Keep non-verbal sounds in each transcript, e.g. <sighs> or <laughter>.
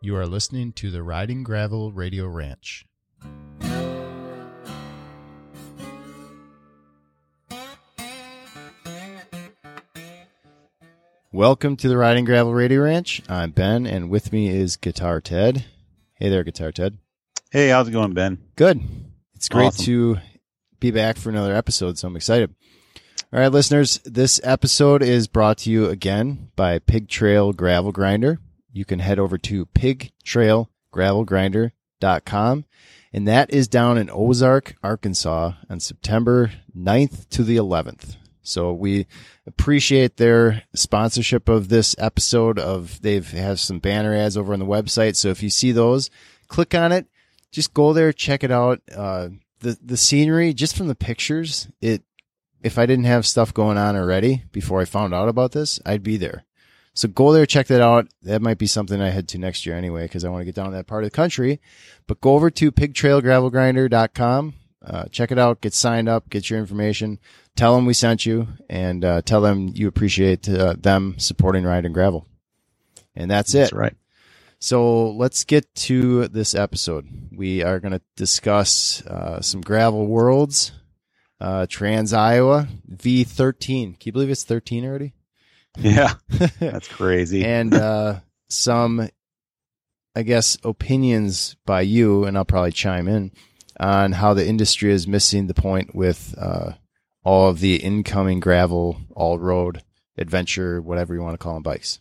You are listening to the Riding Gravel Radio Ranch. Welcome to the Riding Gravel Radio Ranch. I'm Ben, and with me is Guitar Ted. Hey there, Guitar Ted. Hey, how's it going, Ben? Good. It's great Awesome. to be back for another episode, so I'm excited. All right, listeners, this episode is brought to you again by Pig Trail Gravel Grinder. You can head over to pigtrailgravelgrinder.com, and that is down in Ozark, Arkansas on September 9th to the 11th. So we appreciate their sponsorship of this episode of they've have some banner ads over on the website. So if you see those, click on it, just go there, check it out. Uh, the, the scenery, just from the pictures, it, if I didn't have stuff going on already before I found out about this, I'd be there. So go there, check that out. That might be something I head to next year anyway, because I want to get down to that part of the country. But go over to pigtrailgravelgrinder.com, uh, check it out, get signed up, get your information, tell them we sent you, and uh, tell them you appreciate uh, them supporting Riding Gravel. And that's it. Right. So let's get to this episode. We are going to discuss uh, some gravel worlds, uh, Trans Iowa V13. Can you believe it's 13 already? Yeah, <laughs> that's crazy. and uh, some, I guess, opinions by you, and I'll probably chime in on how the industry is missing the point with uh, all of the incoming gravel, all road, adventure, whatever you want to call them, bikes.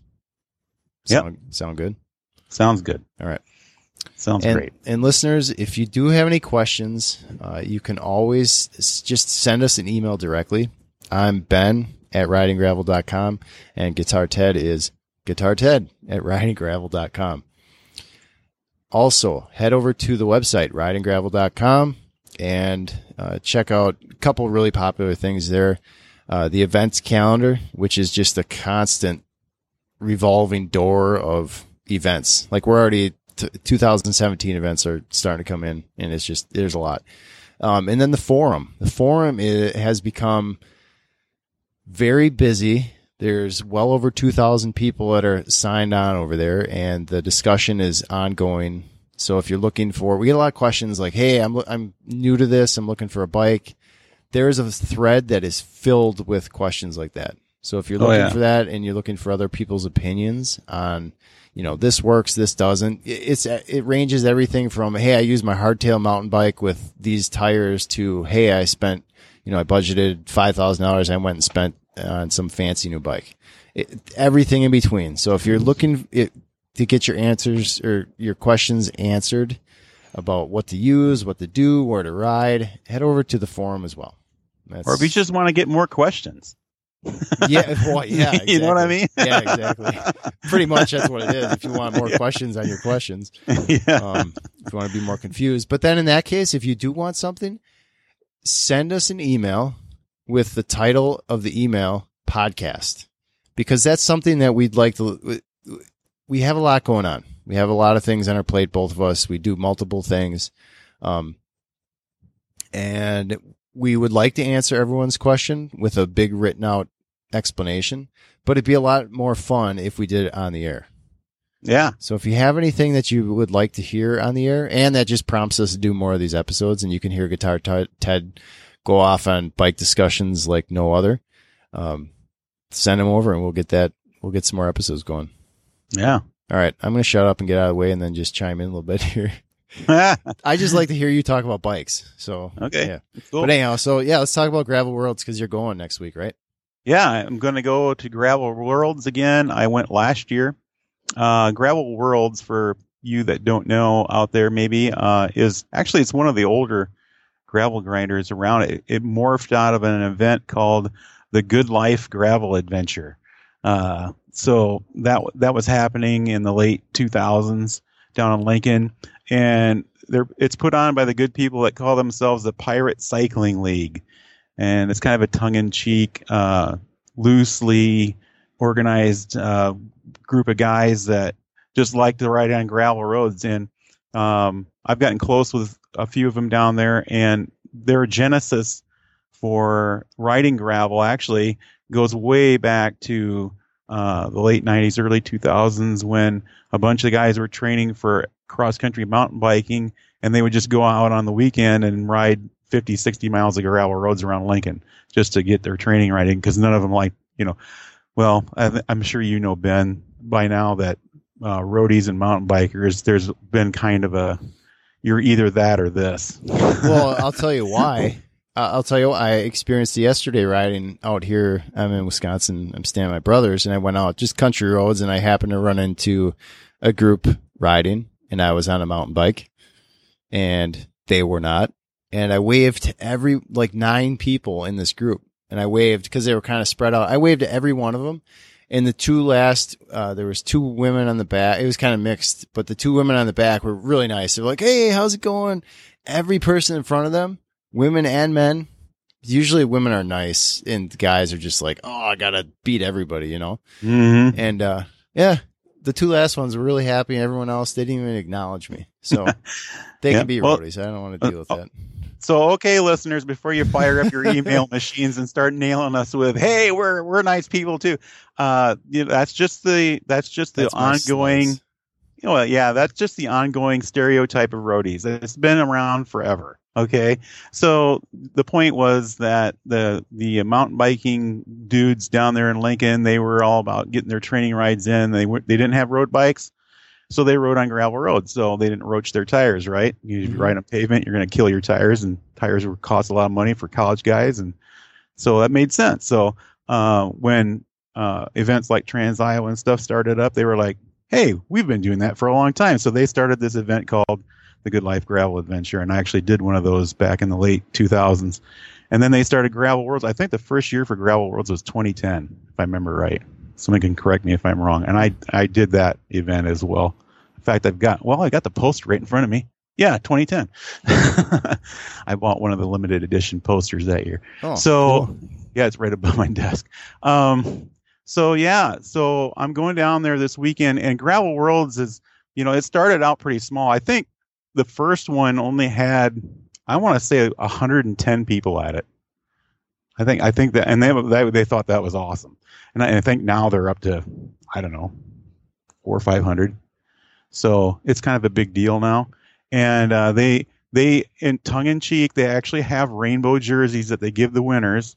Yep. Sound, sound good? Sounds good. All right. Sounds and, great. And listeners, if you do have any questions, uh, you can always s- just send us an email directly. I'm Ben at ridinggravel.com and Guitar Ted is Guitar Ted at ridinggravel.com. Also, head over to the website ridinggravel.com and uh, check out a couple really popular things there. Uh, the events calendar, which is just a constant revolving door of events. Like we're already t- 2017 events are starting to come in, and it's just there's a lot. Um, and then the forum. The forum i has become very busy. There's well over 2,000 people that are signed on over there, and the discussion is ongoing. So if you're looking for, we get a lot of questions like, "Hey, I'm I'm new to this. I'm looking for a bike." There's a thread that is filled with questions like that. So if you're Oh, looking yeah. for that and you're looking for other people's opinions on, you know, this works, this doesn't, it's it ranges everything from, "Hey, I use my hardtail mountain bike with these tires," to, "Hey, I spent, you know, I budgeted five thousand dollars. I went and spent on some fancy new bike." It, everything in between. So if you're looking it, to get your answers or your questions answered about what to use, what to do, where to ride, head over to the forum as well. That's, Or if you just want to get more questions. yeah, <laughs> well, yeah, You know what I mean? yeah, exactly. Pretty much that's what it is. If you want more <laughs> questions on your questions, <laughs> yeah. um, if you want to be more confused. But then in that case, if you do want something, send us an email with the title of the email podcast because that's something that we'd like to. We have a lot going on. We have a lot of things on our plate, both of us. We do multiple things. Um, and we would like to answer everyone's question with a big written out explanation, but it'd be a lot more fun if we did it on the air. Yeah. So if you have anything that you would like to hear on the air, and that just prompts us to do more of these episodes, and you can hear Guitar Ted Ted go off on bike discussions like no other, um, send them over, and we'll get that. We'll get some more episodes going. Yeah. All right, I'm going to shut up and get out of the way, and then just chime in a little bit here. <laughs> I just like to hear you talk about bikes. So Okay. yeah. cool. But anyhow, so yeah, let's talk about Gravel Worlds because you're going next week, right? Yeah, I'm going to go to Gravel Worlds again. I went last year. Uh, Gravel Worlds, for you that don't know out there, maybe uh, is actually it's one of the older gravel grinders around. It, it morphed out of an event called the Good Life Gravel Adventure. Uh, so that that was happening in the late 2000s down in Lincoln, and it's put on by the good people that call themselves the Pirate Cycling League and it's kind of a tongue-in-cheek, uh, loosely organized uh, group of guys that just like to ride on gravel roads. And um, I've gotten close with a few of them down there, and their genesis for riding gravel actually goes way back to uh, the late 90s, early 2000s when a bunch of guys were training for cross country mountain biking and they would just go out on the weekend and ride 50, 60 miles of gravel roads around Lincoln just to get their training right in because none of them like, you know, well, I, am sure you know, Ben, by now that uh, roadies and mountain bikers, there's been kind of a, you're either that or this. <laughs> well, I'll tell you why. I'll tell you, what, I experienced yesterday riding out here. I'm in Wisconsin. I'm staying at my brother's, and I went out just country roads, and I happened to run into a group riding, and I was on a mountain bike, and they were not. And I waved to every like nine people in this group, and I waved because they were kind of spread out. I waved to every one of them, and the two last, uh, there was two women on the back. It was kind of mixed, but the two women on the back were really nice. They were like, "Hey, how's it going?" Every person in front of them women and men. Usually women are nice and guys are just like, oh, I gotta beat everybody, you know? Mm-hmm. And, uh, yeah, the two last ones were really happy. and Everyone else, they didn't even acknowledge me. So <laughs> they yeah, can be well, roadies. I don't want to deal with uh, that. So, okay, listeners, before you fire up your email <laughs> machines and start nailing us with, "Hey, we're we're nice people too," uh, you know, that's just the that's just the that's ongoing. You know, yeah, that's just the ongoing stereotype of roadies. It's been around forever. Okay, so the point was that the the mountain biking dudes down there in Lincoln, they were all about getting their training rides in. They were, they didn't have road bikes, so they rode on gravel roads. So they didn't roach their tires. Right? If you mm-hmm. ride on pavement, you're going to kill your tires, and tires would cost a lot of money for college guys, and so that made sense. So uh, when uh, events like Trans Iowa and stuff started up, they were like, "Hey, we've been doing that for a long time." So they started this event called the Good Life Gravel Adventure, and I actually did one of those back in the late 2000s. And then they started Gravel Worlds. I think the first year for Gravel Worlds was 2010, if I remember right. Someone can correct me if I'm wrong. And I I did that event as well. In fact, I've got well, I got the post right in front of me. Yeah, 2010. <laughs> I bought one of the limited edition posters that year. Oh, so cool. yeah, it's right above <laughs> my desk. Um, so yeah, so I'm going down there this weekend, and Gravel Worlds is, you know, it started out pretty small. I think the first one only had I want to say 110 people at it. I think I think that and they they, they thought that was awesome. And I, and I think now they're up to I don't know four or five hundred. So it's kind of a big deal now. And uh, they they in tongue in cheek they actually have rainbow jerseys that they give the winners.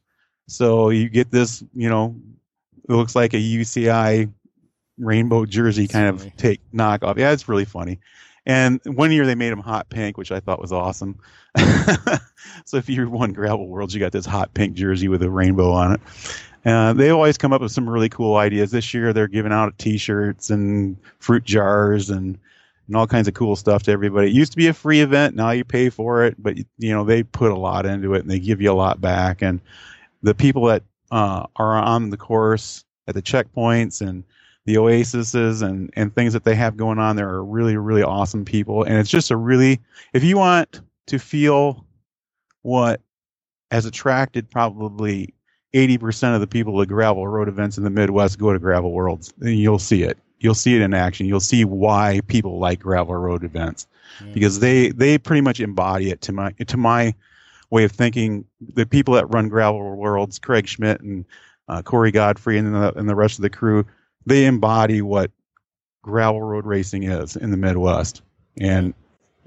So you get this you know it looks like a UCI rainbow jersey kind of take knockoff. Yeah, it's really funny. And one year they made them hot pink, which I thought was awesome. <laughs> so if you won Gravel Worlds, you got this hot pink jersey with a rainbow on it. Uh, they always come up with some really cool ideas. This year they're giving out T-shirts and fruit jars and and all kinds of cool stuff to everybody. It used to be a free event. Now you pay for it, but you know they put a lot into it and they give you a lot back. And the people that uh, are on the course at the checkpoints and the oases and and things that they have going on there are really really awesome people. And it's just a really if you want to feel what has attracted probably 80% of the people to gravel road events in the midwest go to gravel worlds. And you'll see it. You'll see it in action. You'll see why people like gravel road events. Yeah. because they they pretty much embody it to my to my way of thinking. The people that run gravel worlds craig schmidt and uh, corey godfrey and the, and the rest of the crew they embody what gravel road racing is in the Midwest, and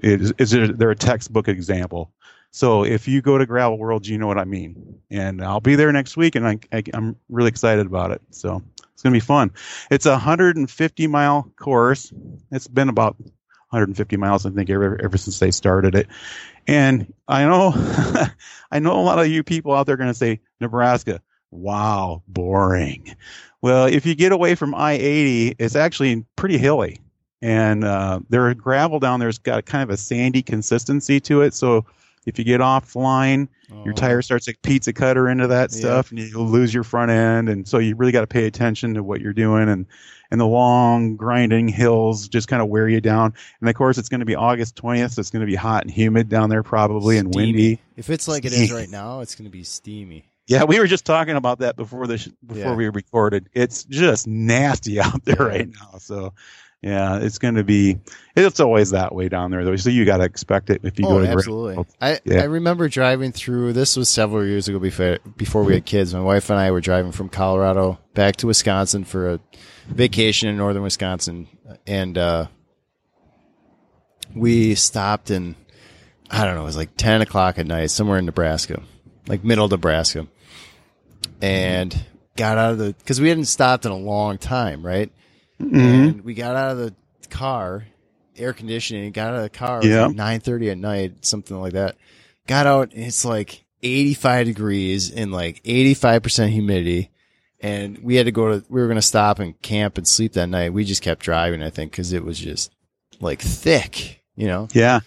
it is, they're a textbook example. So if you go to Gravel World, you know what I mean. And I'll be there next week, and I, I, am really excited about it. So it's going to be fun. It's a 150 mile course. It's been about 150 miles, I think, ever, ever since they started it. And I know, <laughs> I know a lot of you people out there are going to say Nebraska. Wow, boring. Well, if you get away from I 80, it's actually pretty hilly. And uh, there gravel down there's got kind of a sandy consistency to it. So if you get off line, oh. your tire starts to pizza cutter into that stuff yeah. and you'll lose your front end. And so you really got to pay attention to what you're doing. And, and the long grinding hills just kind of wear you down. And of course, it's going to be August 20th. So it's going to be hot and humid down there probably steamy. and windy. If it's like steamy. it is right now, it's going to be steamy. Yeah, we were just talking about that before this before yeah. we recorded. It's just nasty <laughs> out there yeah. right now. So, Yeah, it's going to be. It's always that way down there, though. So you got to expect it if you oh, go to absolutely. Gravel. I Yeah. I remember driving through. This was several years ago before before we had kids. My wife and I were driving from Colorado back to Wisconsin for a vacation in northern Wisconsin, and uh, we stopped in I don't know. It was like ten o'clock at night somewhere in Nebraska, like middle Nebraska, and got out of the because we hadn't stopped in a long time, right? Mhm. and we got out of the car, air conditioning, got out of the car. Yeah. like nine thirty at night, something like that. Got out, and it's like eighty five degrees and like eighty five percent humidity. And we had to go to. We were going to stop and camp and sleep that night. We just kept driving, I think, because it was just like thick, you know. Yeah,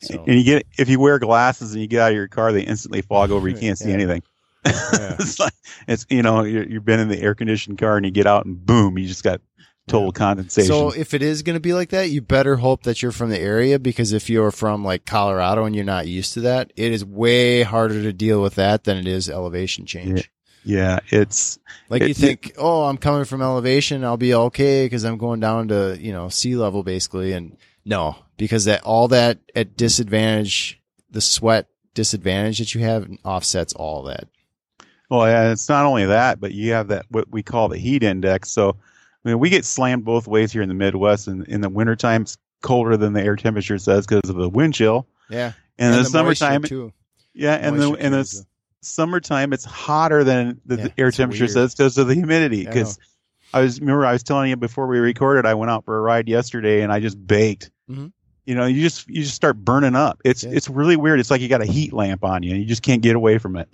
So and you get if you wear glasses and you get out of your car, they instantly fog over. You can't see <laughs> Yeah. anything. Yeah. <laughs> it's like it's you know you're, you've been in the air conditioned car and you get out and boom, you just got total condensation. So if it is going to be like that, you better hope that you're from the area because if you're from like Colorado and you're not used to that, it is way harder to deal with that than it is elevation change. yeah, it's Like It- you think, oh, I'm coming from elevation, I'll be okay because I'm going down to you know sea level basically, and no, because that all that at disadvantage, the sweat disadvantage that you have offsets all that. Well, yeah, it's not only that, but you have that what we call the heat index. So, I mean, we get slammed both ways here in the Midwest, and in the wintertime, it's colder than the air temperature says because of the wind chill. Yeah, And, in the, moisture, summertime, too. yeah, and the in the summertime, it's hotter than the, Yeah, the air temperature weird. says because of the humidity. I. Because I was remember I was telling you before we recorded, I went out for a ride yesterday and I just baked. Mhm. You know, you just you just start burning up. It's Yeah. it's really weird. It's like you got a heat lamp on you, and you just can't get away from it.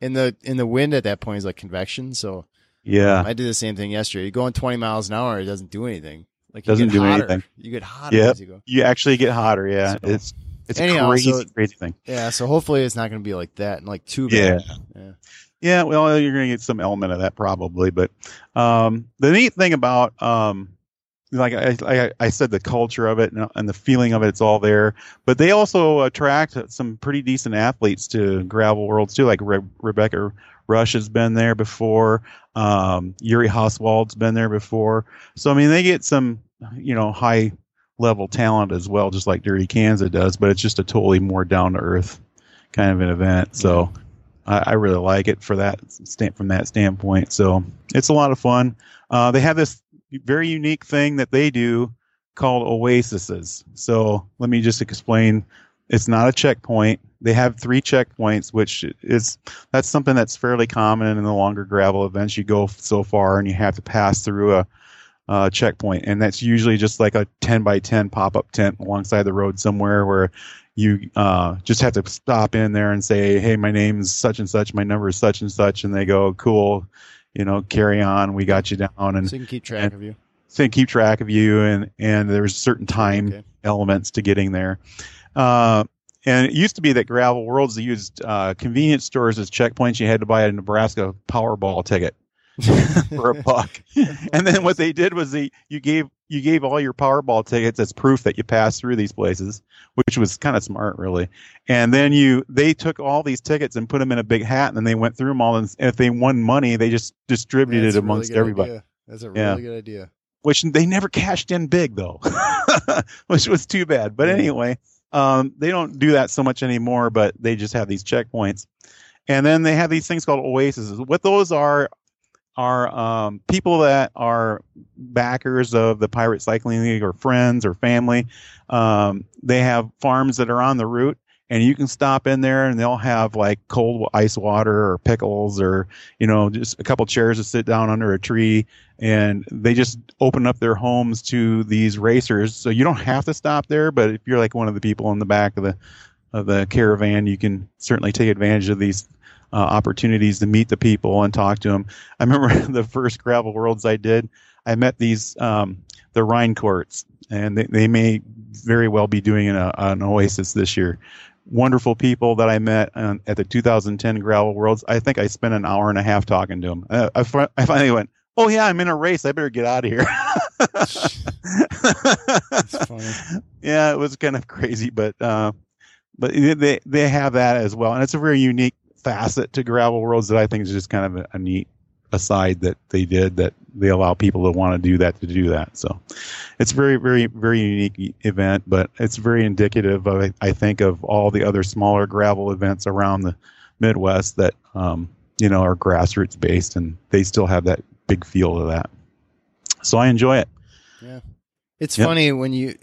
And the in the wind at that point is like convection, so Yeah. I did the same thing yesterday. You going 20 miles an hour, it doesn't do anything. Like you Doesn't do hotter. anything. You get hotter Yep. as you. You actually get hotter. Yeah, So- it's it's Anyhow, crazy, so- crazy thing. Yeah, so hopefully it's not going to be like that and like too bad. Yeah. Yeah, well, you're going to get some element of that probably, but um, the neat thing about um, like I, I, I said, the culture of it and, and the feeling of it, it's all there. But they also attract some pretty decent athletes to gravel worlds too. Like Re- Rebecca Rush has been there before. Um, Yuri Hauswald's been there before. So I mean, they get some you know high level talent as well, just like Dirty Kanza does. But it's just a totally more down to earth kind of an event. So. I, really like it for that from that standpoint. So it's a lot of fun. Uh, they have this very unique thing that they do called oases. So let me just explain. It's not a checkpoint. They have three checkpoints, which is that's something that's fairly common in the longer gravel events. You go so far and you have to pass through a, checkpoint, and that's usually just like a ten by ten pop up tent alongside the road somewhere where you uh, just have to stop in there and say, "Hey, my name's such and such. My number is such and such," and they go, "Cool." You know, carry on. We got you down, and So you can keep track of you. so keep track of you and and there's certain time Okay. elements to getting there uh, and it used to be that gravel worlds used uh, convenience stores as checkpoints you had to buy a nebraska powerball ticket <laughs> <laughs> for a buck and then what they did was they you gave you gave all your powerball tickets as proof that you passed through these places which was kind of smart really and then you they took all these tickets and put them in a big hat and then they went through them all and if they won money they just distributed That's it a really amongst everybody idea. That's a really Yeah. good idea. which they never cashed in big though, <laughs> which was too bad. But anyway, um, they don't do that so much anymore, but they just have these checkpoints. And then they have these things called oases. What those are are um, people that are backers of the Pirate Cycling League or friends or family. Um, they have farms that are on the route, and you can stop in there, and they'll have like cold ice water or pickles or you know just a couple chairs to sit down under a tree and they just open up their homes to these racers. So you don't have to stop there, but if you're like one of the people in the back of the of the caravan, you can certainly take advantage of these uh, opportunities to meet the people and talk to them. I remember <laughs> the first gravel worlds I did, I met these um, the Rhine courts, and they, they may very well be doing an, an Oasis this year. Wonderful people that I met um, at the 2010 Gravel Worlds. I think I spent an hour and a half talking to them. Uh, I, I finally went, "Oh yeah, I'm in a race. I better get out of here." <laughs> <laughs> Yeah, it was kind of crazy, but uh, but they they have that as well, and it's a very unique facet to gravel worlds that I think is just kind of a, a neat aside that they did that they allow people to want to do that to do that. So it's very, very, very unique event, but it's very indicative of, I think, of all the other smaller gravel events around the Midwest that, um, you know, are grassroots based and they still have that big feel to that. So I enjoy it. Yeah. It's Yep. funny when you,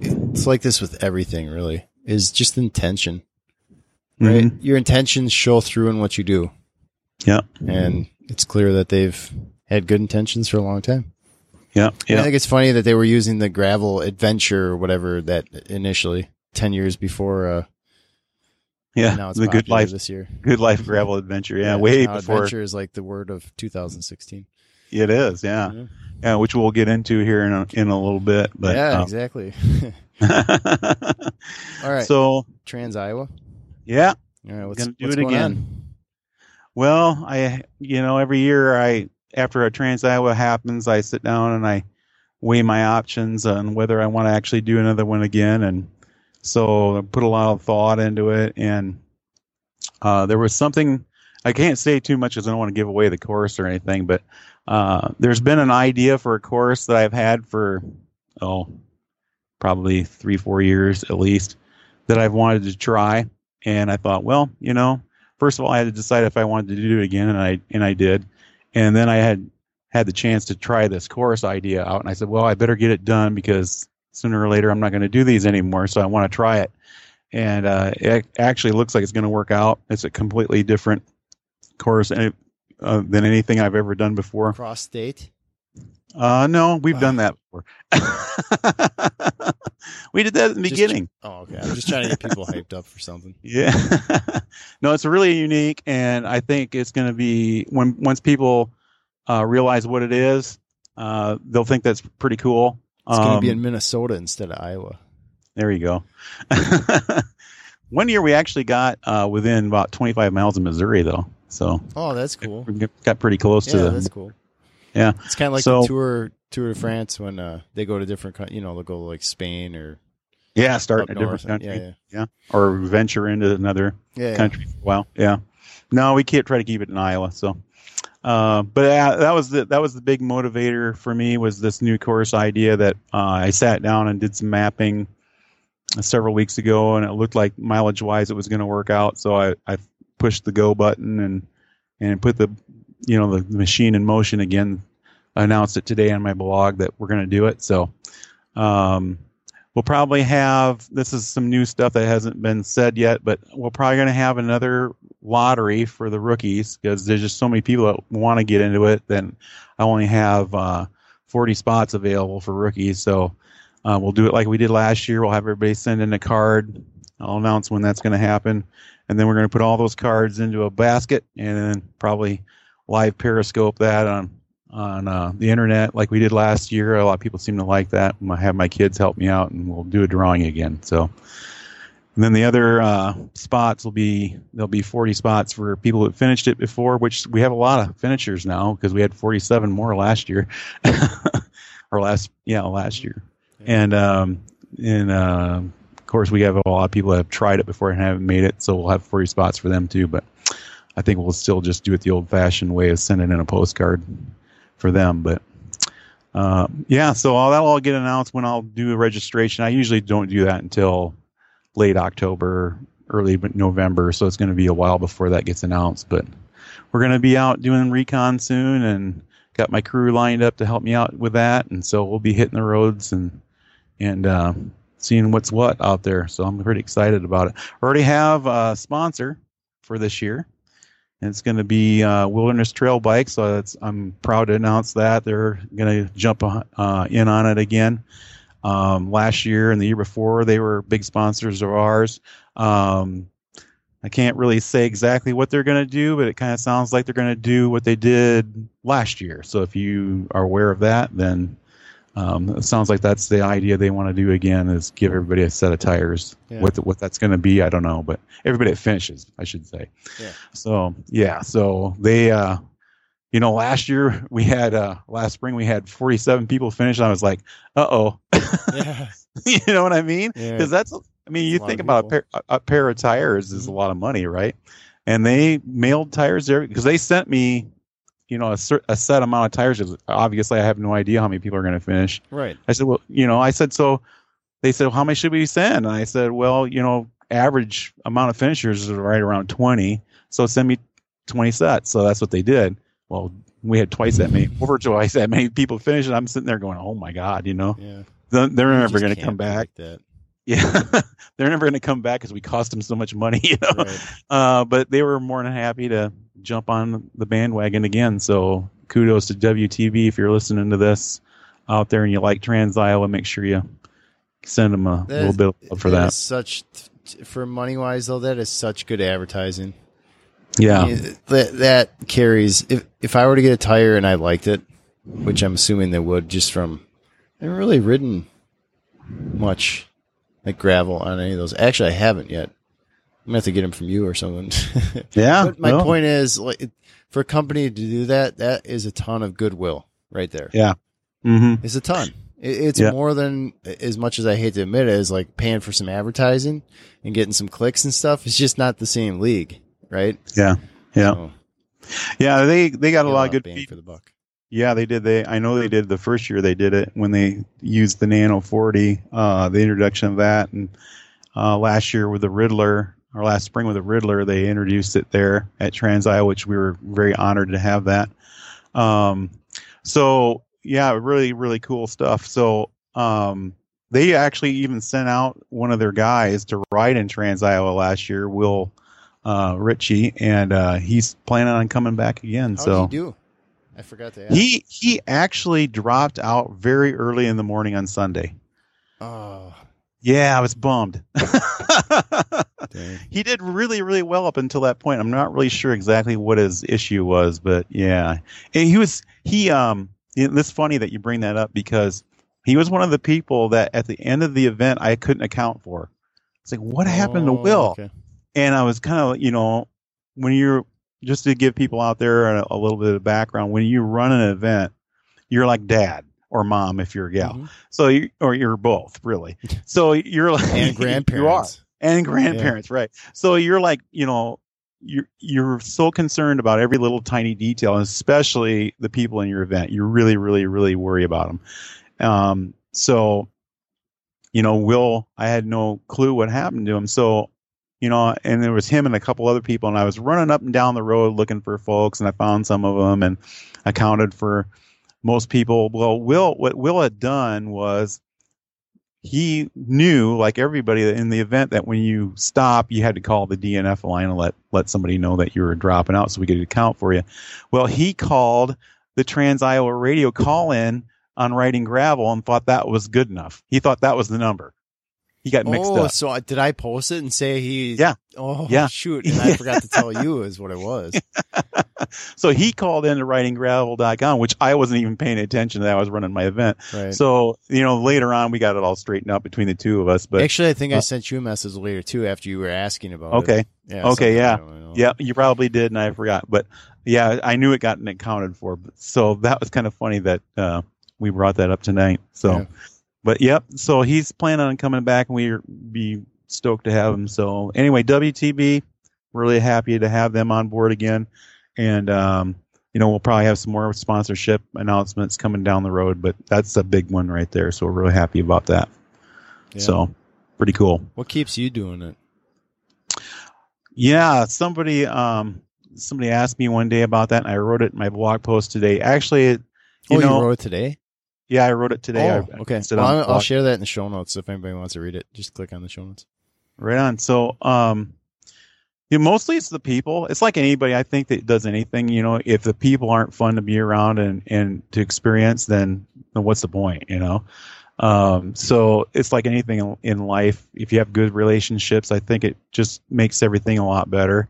it's like this with everything really, is just intention, right? Mhm. Your intentions show through in what you do. Yeah. And it's clear that they've had good intentions for a long time. Yeah. And Yeah. I think it's funny that they were using the gravel adventure or whatever that initially 10 years before, uh, Yeah. now it's The good life, this year. good life gravel adventure. Yeah. way now before adventure is like the word of 2016. it is. Yeah. Yeah. Yeah. Which we'll get into here in a, in a little bit. But, yeah, uh, exactly. <laughs> <laughs> All right. so Trans Iowa. Yeah. All right. What's, Gonna do what's it going again. on? Well, I, you know, every year I, after a Trans Iowa happens, I sit down and I weigh my options on whether I want to actually do another one again. And so I put a lot of thought into it. And uh, there was something, I can't say too much because I don't want to give away the course or anything, but uh, there's been an idea for a course that I've had for, oh, probably three, four years at least that I've wanted to try. And I thought, well, you know, first of all, I had to decide if I wanted to do it again, and I and I did. And then I had had the chance to try this course idea out, and I said, well, I better get it done because sooner or later I'm not going to do these anymore, so I want to try it. And uh, it actually looks like it's going to work out. It's a completely different course uh, than anything I've ever done before. Cross state. Uh, no, we've Wow. done that before. <laughs> we did that in the Just- beginning. Oh, okay. I'm just trying to get people hyped up for something. <laughs> Yeah. no, it's really unique, and I think it's going to be when once people uh, realize what it is, uh, they'll think that's pretty cool. It's going to be Um, in Minnesota instead of Iowa. There you go. <laughs> One year we actually got uh, within about 25 miles of Missouri, though, so Oh, that's cool. we got pretty close to Yeah, the. that's cool. Yeah. It's kind of like So- the tour Tour de France when uh, they go to different, you know, they'll go like Spain or yeah, start in a different country, Yeah, or venture into another yeah, yeah. country for a while. Yeah. No, we can't try to keep it in Iowa. So, uh, but uh, that was the that was the big motivator for me was this new course idea that uh, I sat down and did some mapping several weeks ago, and it looked like mileage wise it was going to work out. So I, I pushed the go button and and put the you know the, the machine in motion again. I announced it today on my blog that we're going to do it. So. Um, We'll probably have this is some new stuff that hasn't been said yet, but we're probably going to have another lottery for the rookies because there's just so many people that want to get into it. Then I only have uh, 40 spots available for rookies, so uh, we'll do it like we did last year. We'll have everybody send in a card. I'll announce when that's going to happen, and then we're going to put all those cards into a basket and then probably live periscope that on on uh, the internet like we did last year. A lot of people seem to like that. I have my kids help me out, and we'll do a drawing again. So, and then the other uh, spots will be there'll be 40 spots for people that finished it before, which we have a lot of finishers now because we had 47 more last year, <laughs> or last yeah last year, Yeah. and um, and uh, of course we have a lot of people that have tried it before and haven't made it, so we'll have 40 spots for them too. But I think we'll still just do it the old-fashioned way of sending in a postcard for them. But uh, yeah, so all that'll all get announced when I'll do a registration. I usually don't do that until late October, early November, so it's going to be a while before that gets announced. But we're going to be out doing recon soon, and got my crew lined up to help me out with that. And so we'll be hitting the roads and and uh, seeing what's what out there. So I'm pretty excited about it. Already have a sponsor for this year. It's going to be uh, Wilderness Trail Bike, so I'm proud to announce that they're going to jump uh, in on it again. Um, last year and the year before, they were big sponsors of ours. Um, I can't really say exactly what they're going to do, but it kind of sounds like they're going to do what they did last year. So if you are aware of that, then um, it sounds like that's the idea they want to do again is give everybody a set of tires. Yeah. What what that's going to be, I don't know, but everybody that finishes, I should say. Yeah. So yeah, so they, uh, you know, last year we had uh, last spring we had 47 people finish. And I was like, uh oh, yeah. <laughs> you know what I mean? Yeah. Because that's, I mean, That's you a think about a pair, a, a pair of tires is a Mhm. lot of money, right? And they mailed tires there because they sent me, you know a, cer- a set amount of tires. Obviously, I have no idea how many people are going to finish. Right. I said, well, you know, I said so. They said, well, how many should we send? And I said, well, you know, average amount of finishers is right around twenty. So send me twenty sets. So that's what they did. Well, we had twice that many, over twice that many people finish, and I'm sitting there going, oh my god, you know, Yeah. they're <laughs> they're never going to come back. Like. Yeah, they're never going to come back because we cost them so much money, you know. Right. Uh, but they were more than happy to jump on the bandwagon again. So kudos to WTB if you're listening to this out there and you like Trans Iowa, make sure you send them a That little is- bit of love for that such for money wise though. That is such good advertising. Yeah, that that carries. If if I were to get a tire and I liked it, which I'm assuming they would, just from I haven't really ridden much like gravel on any of those. Actually, I haven't yet. I'm gonna have to get them from you or someone. <laughs> yeah. but my no. point is, like, for a company to do that, that is a ton of goodwill right there. Yeah. Mm-hmm. It's a ton. It, it's Yeah. more than as much as I hate to admit it is like paying for some advertising and getting some clicks and stuff. It's just not the same league, right? Yeah. Yeah. So, Yeah. They they got a lot of good bang for the buck. Yeah, they did. They I know they did the first year they did it when they used the Nano 40, uh, the introduction of that, and uh, last year with the Riddler or last spring with the Riddler, they introduced it there at Trans Iowa, which we were very honored to have that. Um, so yeah, really really cool stuff. So um, they actually even sent out one of their guys to ride in Trans Iowa last year, Will uh, Ritchie, and uh, he's planning on coming back again. How so do? I forgot to ask. he he actually dropped out very early in the morning on Sunday. oh, Yeah, I was bummed. <laughs> he did really really well up until that point. I'm not really sure exactly what his issue was, but yeah, and he was he um. It's funny that you bring that up because he was one of the people that at the end of the event I couldn't account for. It's like what happened to Oh, Will? okay. and I was kind of, you know, when you're just to give people out there a, a little bit of background, when you run an event, you're like dad or mom if you're a gal. Mhm. So you, or you're both really. So you're like And <laughs> You are grandparents. And grandparents, right? So you're like, you know, you're you're so concerned about every little tiny detail, especially the people in your event. You really, really, really worry about them. Um, so, you know, Will, I had no clue what happened to him. So, you know, and there was him and a couple other people, and I was running up and down the road looking for folks, and I found some of them and accounted for most people. Well, Will, what Will had done was he knew, like everybody in the event, that when you stop, you had to call the DNF line and let let somebody know that you were dropping out, so we could account for you. Well, he called the Trans Iowa radio call in on riding gravel and thought that was good enough. He thought that was the number. He got mixed oh, up. so I- did I post it and say he? Yeah. Oh, Yeah. <laughs> shoot! And I <laughs> forgot to tell you is what it was. <laughs> So he called in into ridinggravel.com, which I wasn't even paying attention to that. I was running my event. Right. So, you know, later on we got it all straightened out between the two of us. But Actually, I think I uh, sent you a message later too after you were asking about it. okay. Yeah. Okay, yeah. I. Yeah, you probably did, and I forgot. But yeah, I knew it got accounted for. But, so that was kind of funny that uh, we brought that up tonight. So, Yeah. But yep. So he's planning on coming back, and we'd be stoked to have him. So anyway, WTB, really happy to have them on board again, and um, you know we'll probably have some more sponsorship announcements coming down the road. But that's a big one right there. So we're really happy about that. Yeah. So pretty cool. what keeps you doing it? Yeah, somebody um somebody asked me one day about that, and I wrote it in my blog post today. Actually, it, you oh, know, you wrote it today. Yeah, I wrote it today. oh, I, I okay. posted Well, I'll, I'll share that in the show notes if anybody wants to read it. Just click on the show notes. Right on. So, um, you know, mostly it's the people. It's like anybody. I think that does anything. You know, if the people aren't fun to be around and and to experience, then then what's the point? You know. Um, so it's like anything in- in life. If you have good relationships, I think it just makes everything a lot better.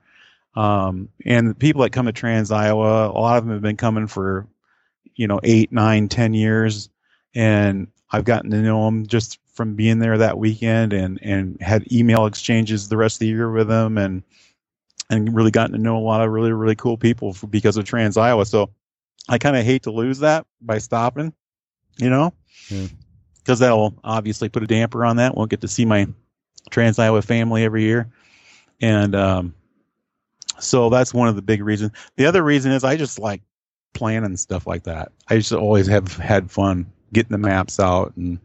Um, and the people that come to Trans Iowa, a lot of them have been coming for, you know, eight, nine, ten years, and I've gotten to know them just from being there that weekend, and and had email exchanges the rest of the year with them, and and really gotten to know a lot of really really cool people for, because of Trans Iowa. So I kind of hate to lose that by stopping, you know, Yeah. because that'll obviously put a damper on that. Won't get to see my Trans Iowa family every year, and um, so that's one of the big reasons. The other reason is I just like planning stuff like that. I just always have had fun getting the maps out and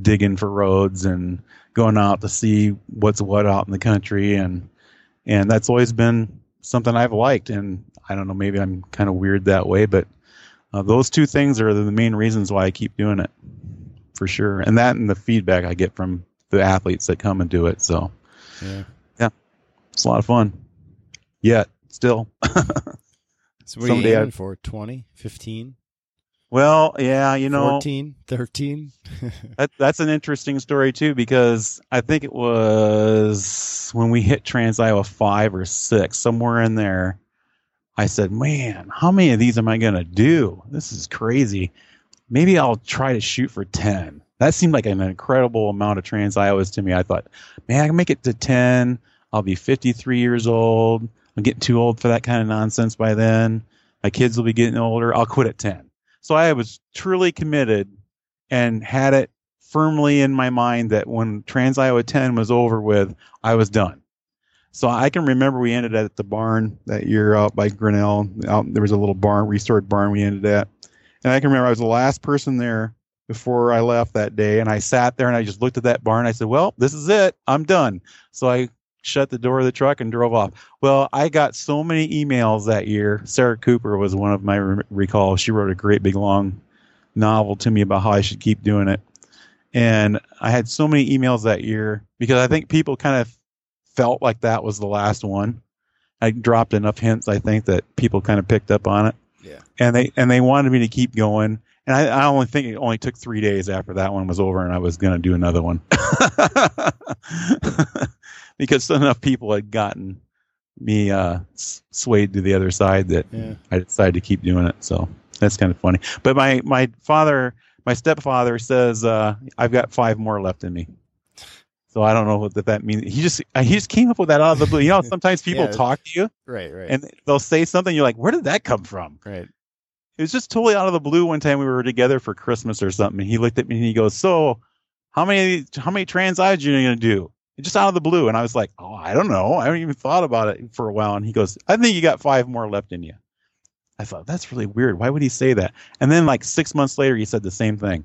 digging for roads and going out to see what's what out in the country. And and that's always been something I've liked. And I don't know maybe I'm kind of weird that way but uh, those two things are the main reasons why I keep doing it for sure. And that and the feedback I get from the athletes that come and do it. So Yeah. yeah it's a lot of fun. Yet still <laughs> So what are Someday aiming for? 20, 15, well yeah you know 14, 13? <laughs> That, that's an interesting story too because I think it was when we hit Trans Iowa five or six, somewhere in there. I said, "Man, how many of these am I gonna do? This is crazy. Maybe I'll try to shoot for ten. That seemed like an incredible amount of Trans Iowas to me. I thought, man, I can make it to ten. I'll be 53 years old. I'm getting too old for that kind of nonsense by then. My kids will be getting older. I'll quit at 10. So I was truly committed and had it firmly in my mind that when Trans Iowa 10 was over with, I was done. So I can remember we ended at the barn that year out by Grinnell. Out there was a little barn, restored barn we ended at. And I can remember I was the last person there before I left that day. And I sat there and I just looked at that barn. I said, well, this is it. I'm done. So I shut the door of the truck and drove off. Well, I got so many emails that year. Sarah Cooper was one of my re- recalls. She wrote a great big long novel to me about how I should keep doing it. And I had so many emails that year because I think people kind of felt like that was the last one. I dropped enough hints, I think, that people kind of picked up on it. Yeah. And they and they wanted me to keep going. And I, I only think it only took three days after that one was over, and I was going to do another one <laughs> because <laughs> enough people had gotten me uh, swayed to the other side that Yeah. I decided to keep doing it. So that's kind of funny. But my my father, my stepfather says uh, I've got five more left in me. So I don't know what that, that means. He just uh, he just came up with that out of the blue. You know, sometimes <laughs> people Yeah. talk to you Right, right. and they'll say something. You're like, where did that come from? right. It was just totally out of the blue. One time we were together for Christmas or something. And he looked at me and he goes, "So, how many how many Trans Iowas are you going to do?" Just out of the blue. And I was like, "Oh, I don't know. I haven't even thought about it for a while." And he goes, "I think you got five more left in you." I thought that's really weird. Why would he say that? And then like six months later, he said the same thing.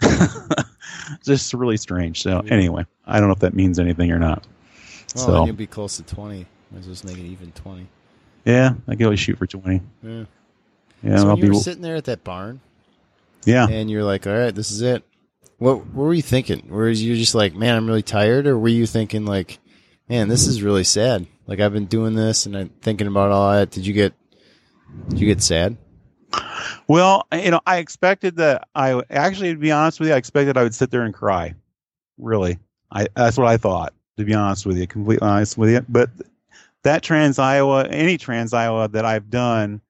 <laughs> just really strange. So Yeah. anyway, I don't know if that means anything or not. Well, So- you'll be close to 20. Might as well just make it even 20. Yeah, I could always shoot for twenty. Yeah. Yeah, so you be. were sitting there at that barn Yeah. and you're like, all right, this is it. What, what were you thinking? Were you just like, man, I'm really tired? Or were you thinking like, man, this is really sad. Like I've been doing this and I'm thinking about all that. Did you get, did you get sad? Well, you know, I expected that I actually, to be honest with you, I expected I would sit there and cry. Really, I that's what I thought. To be honest with you, completely honest with you. But that Trans Iowa, any Trans Iowa that I've done,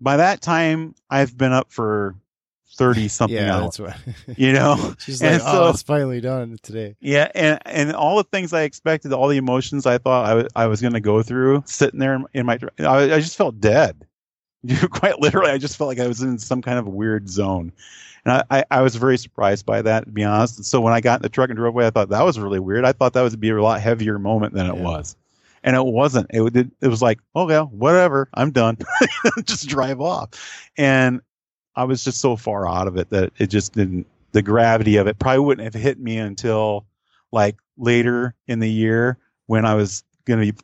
by that time I've been up for thirty <laughs> something yeah, that's what. <laughs> You know, She's And like, oh, so- oh, it's finally done today. Yeah, and and all the things I expected, all the emotions I thought I was I was going to go through, sitting there in, in my, I, I just felt dead. <laughs> Quite literally, I just felt like I was in some kind of weird zone, and I, I, I was very surprised by that, to be honest. And so when I got in the truck and drove away, I thought that was really weird. I thought that would be a lot heavier moment than it Yeah. was, and it wasn't. It would- it was like, oh yeah, whatever, I'm done, just drive off, and I was just so far out of it that it just didn't. The gravity of it probably wouldn't have hit me until like later in the year when I was going to be,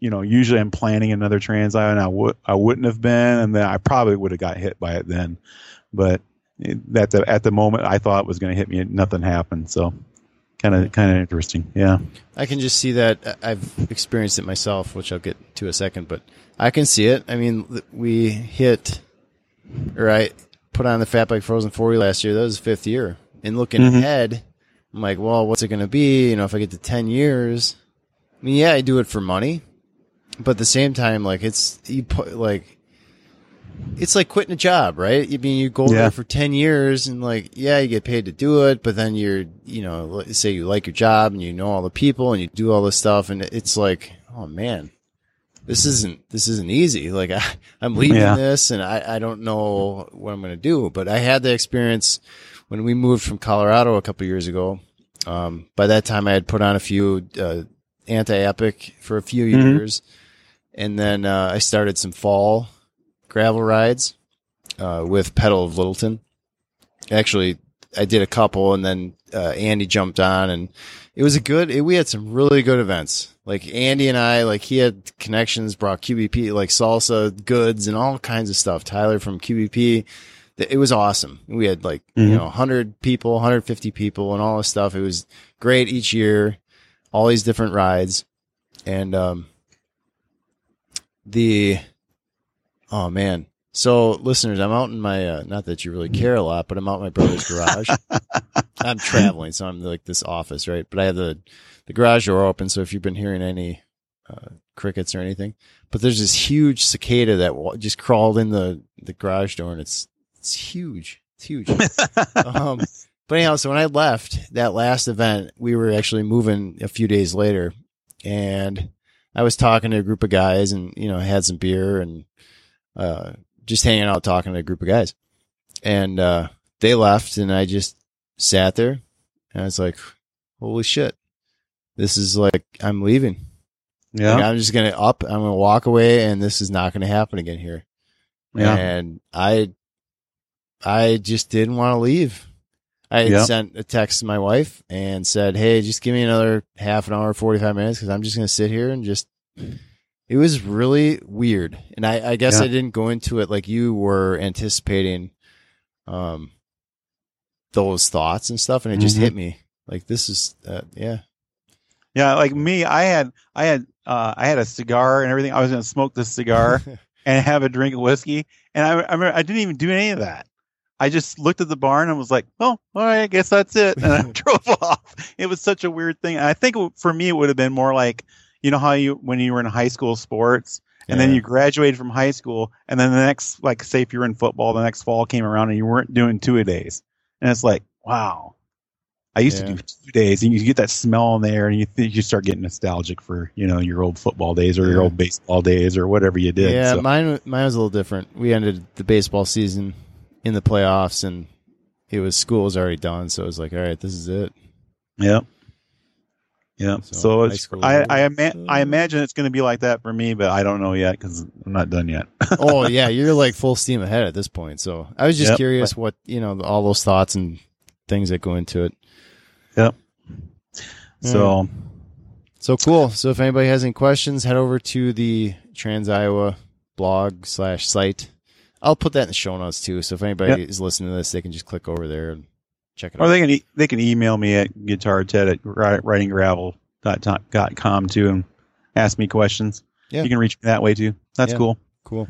you know, usually I'm planning another Trans Iowa, I wouldn't have been. And then I probably would have got hit by it then. But at the, at the moment I thought was going to hit me, nothing happened. So kind of, kind of interesting. Yeah. I can just see that. I- I've experienced it myself, which I'll get to a second, but I can see it. I mean, we hit, I put on the Fat Bike Frozen 40 last year. That was the fifth year. And looking Mhm. ahead, I'm like, well, what's it going to be? You know, if I get to 10 years, I mean, yeah, I do it for money, but at the same time, like, it's, you put, like, it's like quitting a job, right? I mean, you go Yeah. there for 10 years and like, yeah, you get paid to do it, but then you're, you know, say you like your job and you know all the people and you do all this stuff and it's like, oh man, this isn't, this isn't easy. Like <laughs> I, I'm leaving Yeah. this and I, I don't know what I'm going to do, but I had the experience when we moved from Colorado a couple years ago. Um, by that time I had put on a few, uh, anti-epic for a few Mhm. years. And then, uh, I started some fall gravel rides uh, with Pedal of Littleton. Actually, I did a couple, and then uh, Andy jumped on, and it was a good. It, we had some really good events. Like Andy and I, like he had connections, brought QBP like salsa goods and all kinds of stuff. Tyler from QBP, it was awesome. We had like Mhm. you know 100 people, 150 people, and all this stuff. It was great each year. All these different rides, and um, the oh man. So listeners, I'm out in my uh, not that you really care a lot, but I'm out in my brother's garage. <laughs> I'm traveling, so I'm like this office, right? But I have the the garage door open, so if you've been hearing any uh, crickets or anything, but there's this huge cicada that just crawled in the the garage door, and it's it's huge, it's huge. <laughs> um, but anyhow, so when I left that last event, we were actually moving a few days later, and I was talking to a group of guys, and you know, had some beer and uh, just hanging out, talking to a group of guys, and uh, they left, and I just sat there, and I was like, "Holy shit, this is like I'm leaving. Yeah. Like, I'm just gonna up, I'm gonna walk away, and this is not gonna happen again here." Yeah. And I, I just didn't want to leave. I had Yeah. sent a text to my wife and said, Hey, just give me another half an hour, 45 minutes. Cause I'm just going to sit here and just, it was really weird. And I, I guess. I didn't go into it like you were anticipating, um, those thoughts and stuff. And it just Mhm. hit me like, this is, uh, yeah. Yeah, like me, I had I had uh, I had a cigar and everything. I was going to smoke this cigar <laughs> and have a drink of whiskey, and I, I remember I didn't even do any of that. I just looked at the barn and was like, "Oh, all right, I guess that's it," and I <laughs> <laughs> drove off. It was such a weird thing. And I think for me, it would have been more like, you know how you when you were in high school sports, and then you graduated from high school, and then the next, like, say if you're in football, the next fall came around and you weren't doing two a days, and it's like, wow. I used Yeah. to do two days, and you get that smell in there, and you th- you start getting nostalgic for you know your old football days or your old baseball days or whatever you did. Yeah, so. mine mine was a little different. We ended the baseball season in the playoffs, and it was school was already done, so it was like, all right, this is it. Yep. yeah. So, So, I I, ima- I imagine it's going to be like that for me, but I don't know yet because I'm not done yet. <laughs> oh yeah, you're like full steam ahead at this point. So I was just Yep. curious what you know all those thoughts and things that go into it. Yep. Hmm. So So cool. So if anybody has any questions, head over to the Trans Iowa blog slash site. I'll put that in the show notes too. So if anybody is listening to this, they can just click over there and check it or out. they can e- they can email me at guitarted at ridinggravel.com too and ask me questions. Yeah. You can reach me that way too. That's Yeah. cool. cool.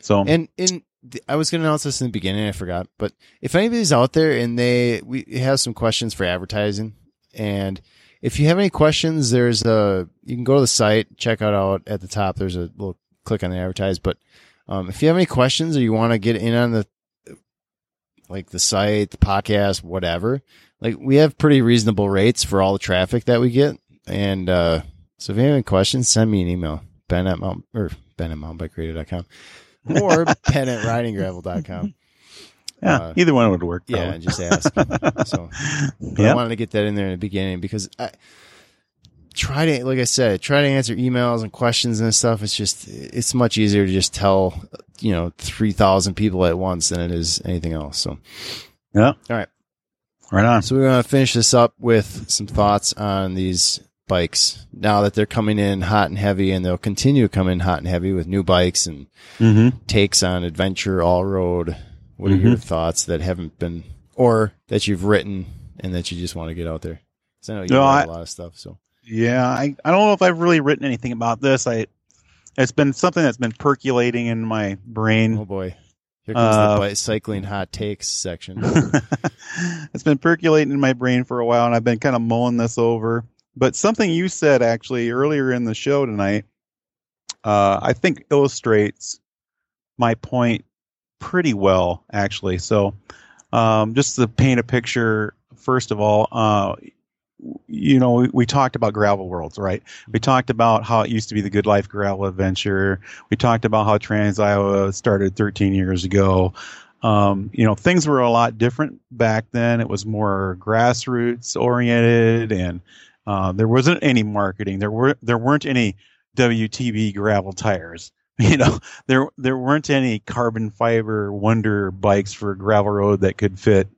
So And in I was going to announce this in the beginning, I forgot. But if anybody's out there and they we have some questions for advertising, and if you have any questions, there's a you can go to the site, check it out at the top. There's a little click on the advertise. But um, if you have any questions or you want to get in on the like the site, the podcast, whatever, like we have pretty reasonable rates for all the traffic that we get. And uh, so if you have any questions, send me an email. Ben at mount or Ben at mountainbikeradio.com or Ben at ridinggravel.com. <laughs> yeah, uh, either one would work. Yeah, probably. just ask. <laughs> So but I wanted to get that in there in the beginning because I try to, like I said, try to answer emails and questions and stuff. It's just, it's much easier to just tell, you know, 3,000 people at once than it is anything else. So, Yeah. All right. Right on. so we want to finish this up with some thoughts on these bikes now that they're coming in hot and heavy and they'll continue to come in hot and heavy with new bikes and Mm-hmm. takes on adventure all road. What are your thoughts that haven't been, or that you've written and that you just want to get out there? 'Cause I know you No, write I- a lot of stuff. So Yeah, I, I don't know if I've really written anything about this. I it's been something that's been percolating in my brain. oh boy, here comes Uh, the cycling hot takes section. <laughs> it's been percolating in my brain for a while, and I've been kind of mulling this over. But something you said actually earlier in the show tonight, uh, I think illustrates my point pretty well, actually. So, um, just to paint a picture, first of all, uh, you know, we, we talked about gravel worlds, right? We talked about how it used to be the Good Life Gravel Adventure. We talked about how Trans Iowa started 13 years ago. Um, you know, things were a lot different back then. It was more grassroots oriented, and uh, there wasn't any marketing. There were there weren't any WTB gravel tires. <laughs> You know, there there weren't any carbon fiber wonder bikes for gravel road that could fit,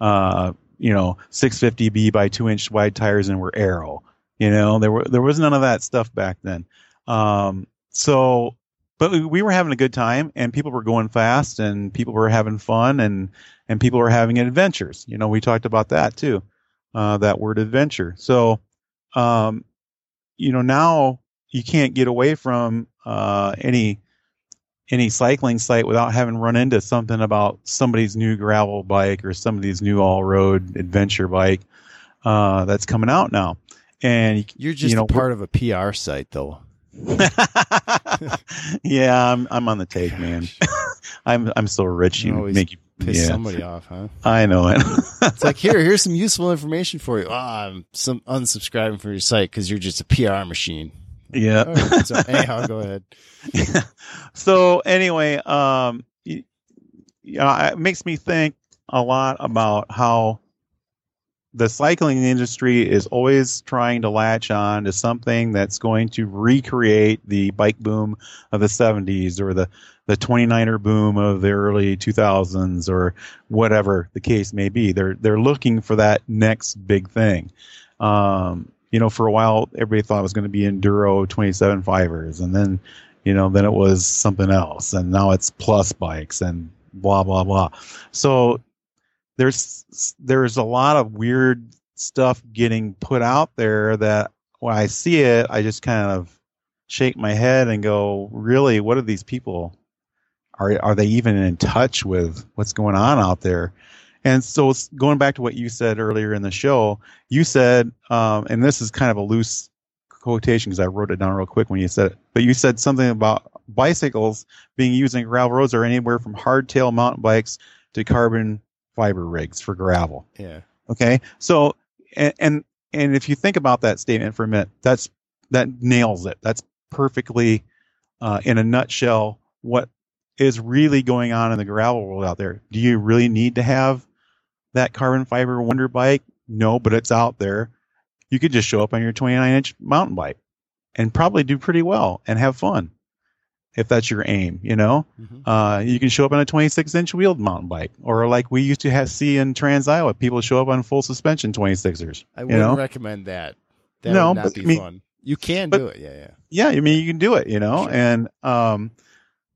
uh, you know, 650B by two inch wide tires and were aero. You know, there were there was none of that stuff back then. Um, so, but we were having a good time, and people were going fast, and people were having fun, and and people were having adventures. You know, we talked about that too, uh, that word adventure. So, um, you know, now you can't get away from uh, any any cycling site without having run into something about somebody's new gravel bike or somebody's new all road adventure bike uh, that's coming out now. And you're just you know, part of a PR site, though. <laughs> yeah, I'm I'm on the take, man. <laughs> <laughs> I'm I'm so rich you make you piss yeah. somebody off, huh? I know it. <laughs> it's like here, here's some useful information for you. Oh, I'm some unsubscribing from your site because you're just a PR machine. Yeah. So anyhow, go ahead. <laughs> so anyway, um, you, you know, it makes me think a lot about how the cycling industry is always trying to latch on to something that's going to recreate the bike boom of the 70s or the the 29er boom of the early 2000s or whatever the case may be they're they're looking for that next big thing um, you know for a while everybody thought it was going to be enduro 27 fivers and then you know then it was something else and now it's plus bikes and blah blah blah so there's there's a lot of weird stuff getting put out there that when I see it, I just kind of shake my head and go, "Really? What are these people? Are are they even in touch with what's going on out there?" And so, going back to what you said earlier in the show, you said, um, and this is kind of a loose quotation because I wrote it down real quick when you said it, but you said something about bicycles being used in gravel roads are anywhere from hardtail mountain bikes to carbon fiber rigs for gravel. Yeah. Okay. So, and, and, and if you think about that statement for a minute, that's, that nails it. That's perfectly, uh, in a nutshell, what is really going on in the gravel world out there. Do you really need to have that carbon fiber wonder bike? No, but it's out there. You could just show up on your 29 inch mountain bike and probably do pretty well and have fun if that's your aim, you know. Mm-hmm. Uh, you can show up on a 26 inch wheeled mountain bike, or like we used to have see in Trans Iowa, people show up on full suspension 26ers. I wouldn't know? recommend that. That no, would not but, be I mean, fun. You can but, do it, yeah, yeah. Yeah, I mean, you can do it, you know, Sure. and um,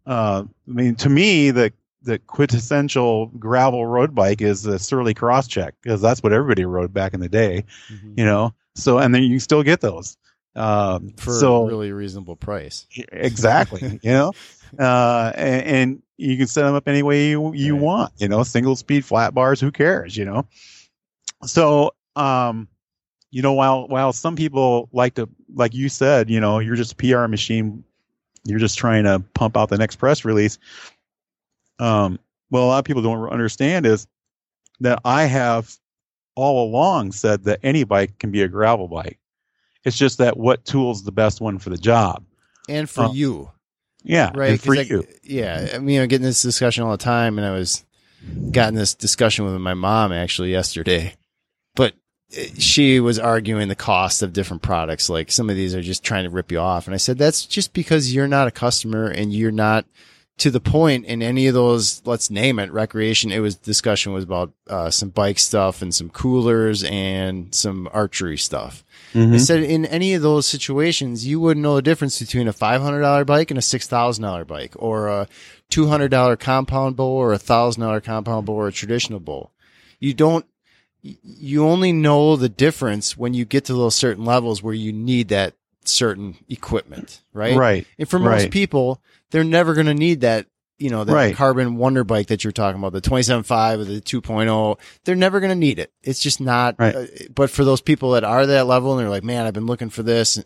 uh, I mean, to me, the the quintessential gravel road bike is the Surly Crosscheck because that's what everybody rode back in the day, Mhm. you know. So, and then you can still get those. Um, For so a really reasonable price. exactly <laughs> you know uh and, and you can set them up any way you, you Right. want you know single speed flat bars who cares you know so um you know while while some people like to like you said you know you're just a pr machine you're just trying to pump out the next press release um well a lot of people don't understand is that i have all along said that any bike can be a gravel bike it's just that what tool's the best one for the job And for Uh, you. yeah right? and for I- you yeah, I mean, I'm getting this discussion all the time, and I was gotten this discussion with my mom actually yesterday. She was arguing the cost of different products. Like some of these are just trying to rip you off, and I said that's just because you're not a customer and you're not to the point in any of those. Let's name it recreation. It was discussion was about uh, some bike stuff and some coolers and some archery stuff. Mm-hmm. I said in any of those situations, you wouldn't know the difference between a five hundred dollar bike and a six thousand dollar bike, or a two hundred dollar compound bow, or a thousand dollar compound bow, or a traditional bow. You don't. You only know the difference when you get to those certain levels where you need that certain equipment, right? Right. And for most Right. people, they're never going to need that. You know, that Right. carbon wonder bike that you're talking about, the 27.5 or the 2.0, they're never going to need it. It's just not, Right. uh, but for those people that are that level and they're like, man, I've been looking for this,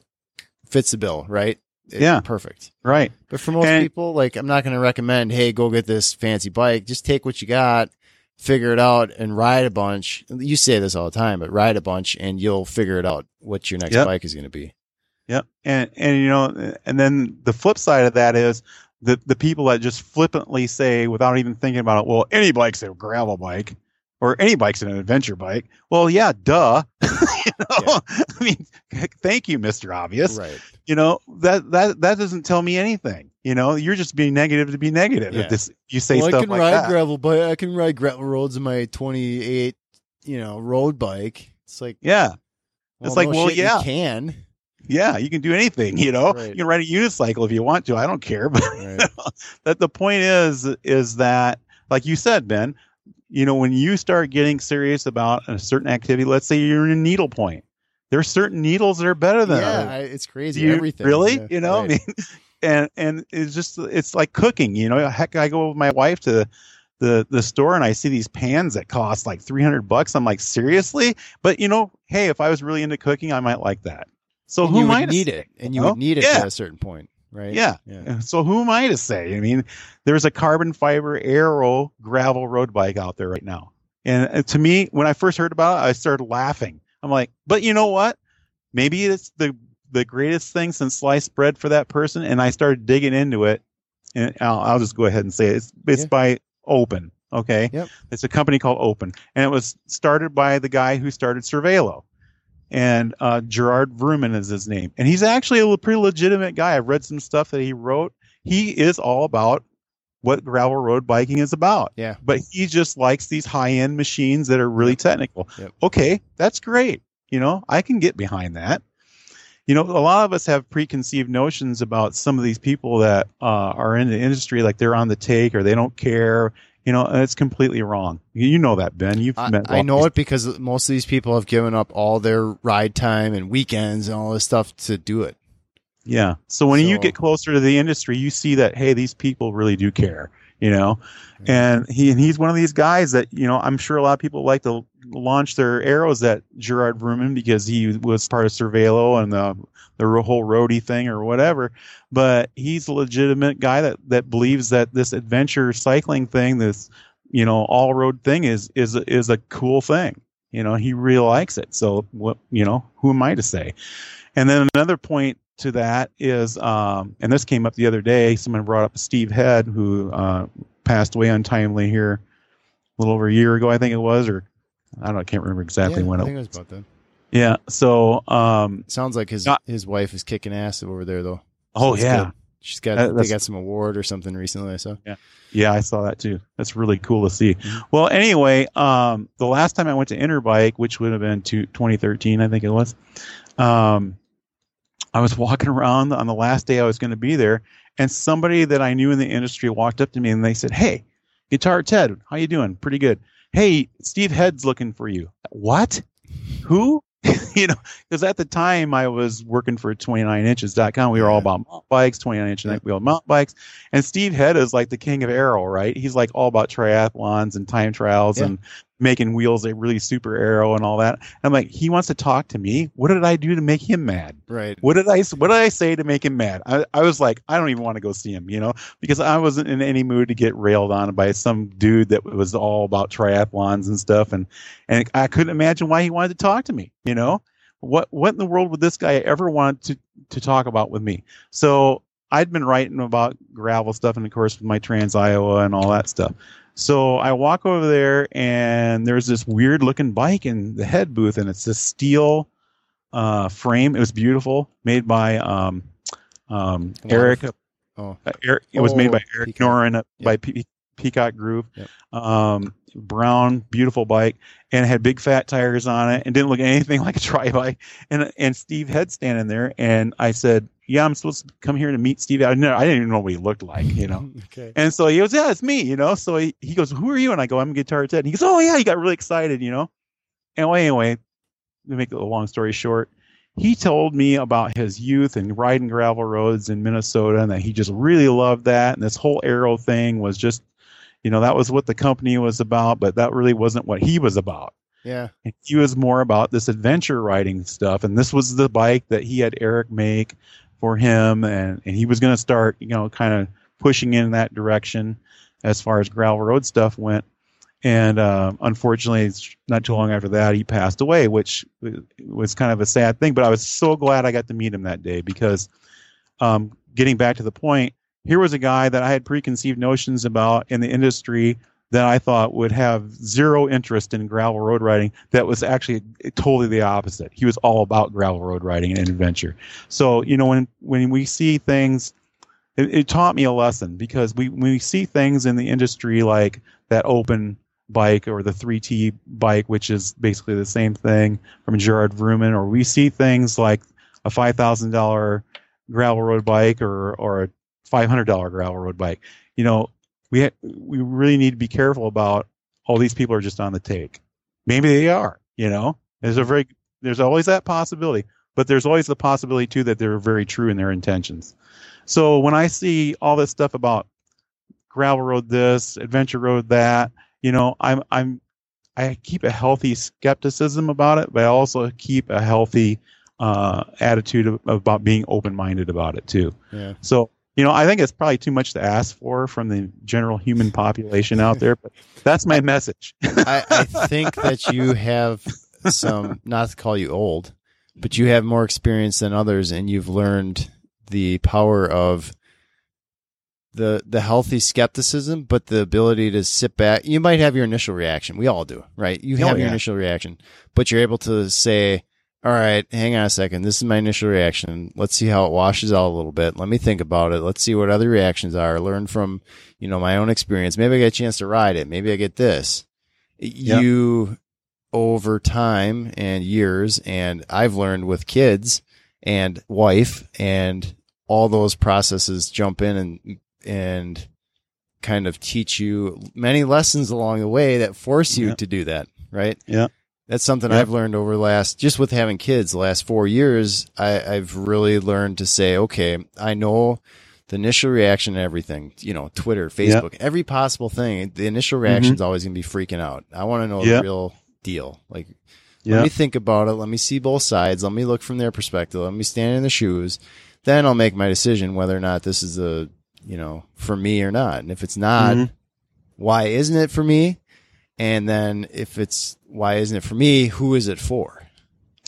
fits the bill, right? It- Yeah. Perfect. Right. But for most And- people, like, I'm not going to recommend, hey, go get this fancy bike. Just take what you got, figure it out, and ride a bunch. You say this all the time, but ride a bunch and you'll figure it out what your next Yep. bike is going to be. Yep. And and you know, and then the flip side of that is the the people that just flippantly say without even thinking about it, well, any bike's a gravel bike. Or any bike's an adventure bike. Well, yeah, duh. <laughs> you know, <laughs> I mean, <laughs> thank you, Mister Obvious. Right. You know that that that doesn't tell me anything. You know, you're just being negative to be negative. Yeah. If this you say well, I can like ride that. gravel, but I can ride gravel roads in my 28, you know, road bike. It's like, yeah, It's like, no well, shit, you yeah. can. yeah, you can do anything. You know, Right. you can ride a unicycle if you want to. I don't care, <laughs> but Right. that the point is is that like you said ben you know when you start getting serious about a certain activity let's say you're in a needle point there's certain needles that are better than yeah, others it's crazy. You- Everything. really yeah, you know right. i mean and and it's just it's like cooking you know heck i go with my wife to the the store and i see these pans that cost like 300 bucks i'm like seriously but you know hey if i was really into cooking i might like that so And who you am I would to need it, and you know? would oh, need it Yeah. at a certain point, right? Yeah. yeah. So who am I to say? I mean, there's a carbon fiber aero gravel road bike out there right now. And to me, when I first heard about it, I started laughing. I'm like, but you know what? Maybe it's the the greatest thing since sliced bread for that person. And I started digging into it. And I'll, I'll just go ahead and say it. it's it's Yeah. by Open. Okay. Yep. It's a company called Open, and it was started by the guy who started Cervelo and uh, Gerard Vroomen is his name, and he's actually a pretty legitimate guy. I've read some stuff that he wrote. He is all about what gravel road biking is about. Yeah. But he just likes these high end machines that are really technical. Yep. Okay, that's great. You know, I can get behind that. You know, a lot of us have preconceived notions about some of these people that uh, are in the industry, like they're on the take or they don't care. You know, it's completely wrong. You know that, Ben. You've I, met. I know it because most of these people have given up all their ride time and weekends and all this stuff to do it. Yeah. So when you get closer to the industry, you see that hey, these people really do care, you know. And he and he's one of these guys that you know I'm sure a lot of people like to launch their arrows at Gerard Vroomen because he was part of Cervelo and the the whole roadie thing or whatever. But he's a legitimate guy that that believes that this adventure cycling thing, this you know all road thing is is is a cool thing. You know, he really likes it. So what you know, who am I to say? And then another point to that is, um, and this came up the other day. Someone brought up Steve Hed, who uh, passed away untimely here a little over a year ago, I think it was, or I don't know, I can't remember exactly yeah, when I it. think it was about that. Yeah. So, um, Sounds like his Yeah. his wife is kicking ass over there though. oh yeah, good. She's got That- they got some award or something recently. I saw. yeah, I saw that too. That's really cool to see. Mhm. Well, anyway, um, the last time I went to Interbike, which would have been to 2013, I think it was, um, I was walking around on the last day I was going to be there, and somebody that I knew in the industry walked up to me and they said, "Hey, Guitar Ted, how you doing? Pretty good. Hey, Steve Hed's looking for you. What? Who? <laughs> you know, because at the time I was working for 29inches.com. We were all about mountain bikes, 29 inch neck wheel mountain bikes. And Steve Hed is like the king of aero, right? He's like all about triathlons and time trials Yeah. and making wheels a really super arrow and all that. I'm like, he wants to talk to me. What did I do to make him mad? Right. What did I what did I say to make him mad? I, I was like, I don't even want to go see him, you know, because I wasn't in any mood to get railed on by some dude that was all about triathlons and stuff, and and I couldn't imagine why he wanted to talk to me, you know. What what in the world would this guy ever want to to talk about with me? So I'd been writing about gravel stuff, and of course with my Trans Iowa and all that stuff. So I walk over there, and there's this weird looking bike in the Hed booth, and it's this steel uh, frame. It was beautiful, made by um, um, Eric. Oh, uh, Eric. It was made by Oh, Eric Peacock. Noren uh, Yep. by Pe- Peacock Groove. Yep. Um, brown, beautiful bike, and it had big fat tires on it, and didn't look anything <laughs> like a tri bike. And and Steve Hed standing there, and I said, "Yeah, I'm supposed to come here to meet Steve." I, know, I didn't even know what he looked like, you know. <laughs> okay. And so he goes, "Yeah, it's me," you know. So he, he goes, "Who are you?" And I go, "I'm Guitar Ted." And he goes, "Oh yeah," he got really excited, you know. And well, anyway, to make a long story short, he told me about his youth and riding gravel roads in Minnesota, and that he just really loved that. And this whole aero thing was just, you know, that was what the company was about, but that really wasn't what he was about. Yeah. He was more about this adventure riding stuff. And this was the bike that he had Eric make for him. And, and he was going to start, you know, kind of pushing in that direction as far as gravel road stuff went. And uh, unfortunately, not too long after that, he passed away, which was kind of a sad thing. But I was so glad I got to meet him that day because, um, getting back to the point, here was a guy that I had preconceived notions about in the industry that I thought would have zero interest in gravel road riding. That was actually totally the opposite. He was all about gravel road riding and adventure. So you know when when we see things it, it taught me a lesson because we when we see things in the industry like that open bike or the 3T bike, which is basically the same thing from Gerard Vroomen, or we see things like a five thousand dollar gravel road bike or or a five hundred dollar gravel road bike. You know, we ha- we really need to be careful about all these people are just on the take. Maybe they are. You know, there's a very there's always that possibility, but there's always the possibility too that they're very true in their intentions. So when I see all this stuff about gravel road this, adventure road that, you know, I'm I'm I keep a healthy skepticism about it, but I also keep a healthy uh, attitude of, about being open minded about it too. Yeah. So you know, I think it's probably too much to ask for from the general human population out there, but that's my message. I, I think that you have some, not to call you old, but you have more experience than others, and you've learned the power of the the healthy skepticism, but the ability to sit back. You might have your initial reaction. We all do, right? You Oh, have your initial reaction, but you're able to say, "All right, hang on a second. This is my initial reaction. Let's see how it washes out a little bit. Let me think about it. Let's see what other reactions are. Learn from you know my own experience. Maybe I get a chance to ride it. Maybe I get this." You over time and years, and I've learned with kids and wife and all those processes jump in and and kind of teach you many lessons along the way that force you Yeah. to do that, right? Yeah. That's something Yeah. I've learned over the last just with having kids the last four years. I, I've really learned to say, okay, I know the initial reaction to everything, you know, Twitter, Facebook, every possible thing. The initial reaction is always going to be freaking out. I want to know Mm-hmm. The real deal. Like, let me think about it. Let me see both sides. Let me look from their perspective. Let me stand in the shoes. Then I'll make my decision whether or not this is a, you know, for me or not. And if it's not, Mhm. why isn't it for me? And then if it's why isn't it for me, who is it for?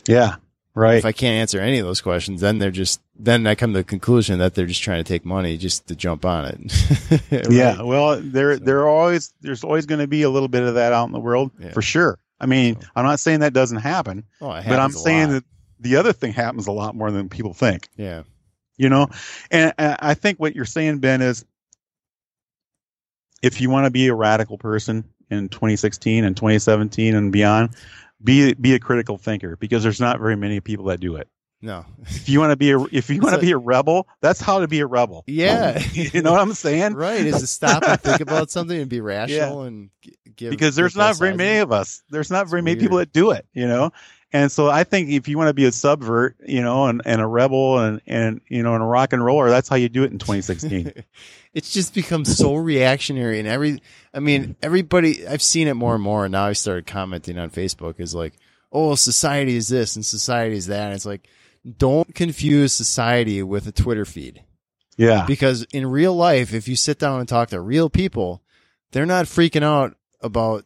Yeah. Right. If I can't answer any of those questions, then they're just then I come to the conclusion that they're just trying to take money just to jump on it. <laughs> Right? Yeah, well, there there are always there's always going to be a little bit of that out in the world Yeah. for sure. I mean, So- I'm not saying that doesn't happen, Oh, but I'm saying lot. that the other thing happens a lot more than people think. yeah, You know, and, and I think what you're saying, Ben, is if you want to be a radical person in 2016 and 2017 and beyond, be be a critical thinker because there's not very many people that do it. no, If you want to be a if you want to be a rebel, that's how to be a rebel. Yeah. <laughs> you know what I'm saying? right? Is to stop and think about something and be rational and give because there's not very many of us. There's not It's very many people that do it, you know. And so I think if you want to be a subvert, you know, and, and a rebel and, and you know, and a rock and roller, that's how you do it in 2016. <laughs> it's just become so reactionary and every I mean everybody I've seen it more and more and now I started commenting on Facebook is like oh society is this and society is that and it's like don't confuse society with a Twitter feed yeah. because in real life if you sit down and talk to real people they're not freaking out about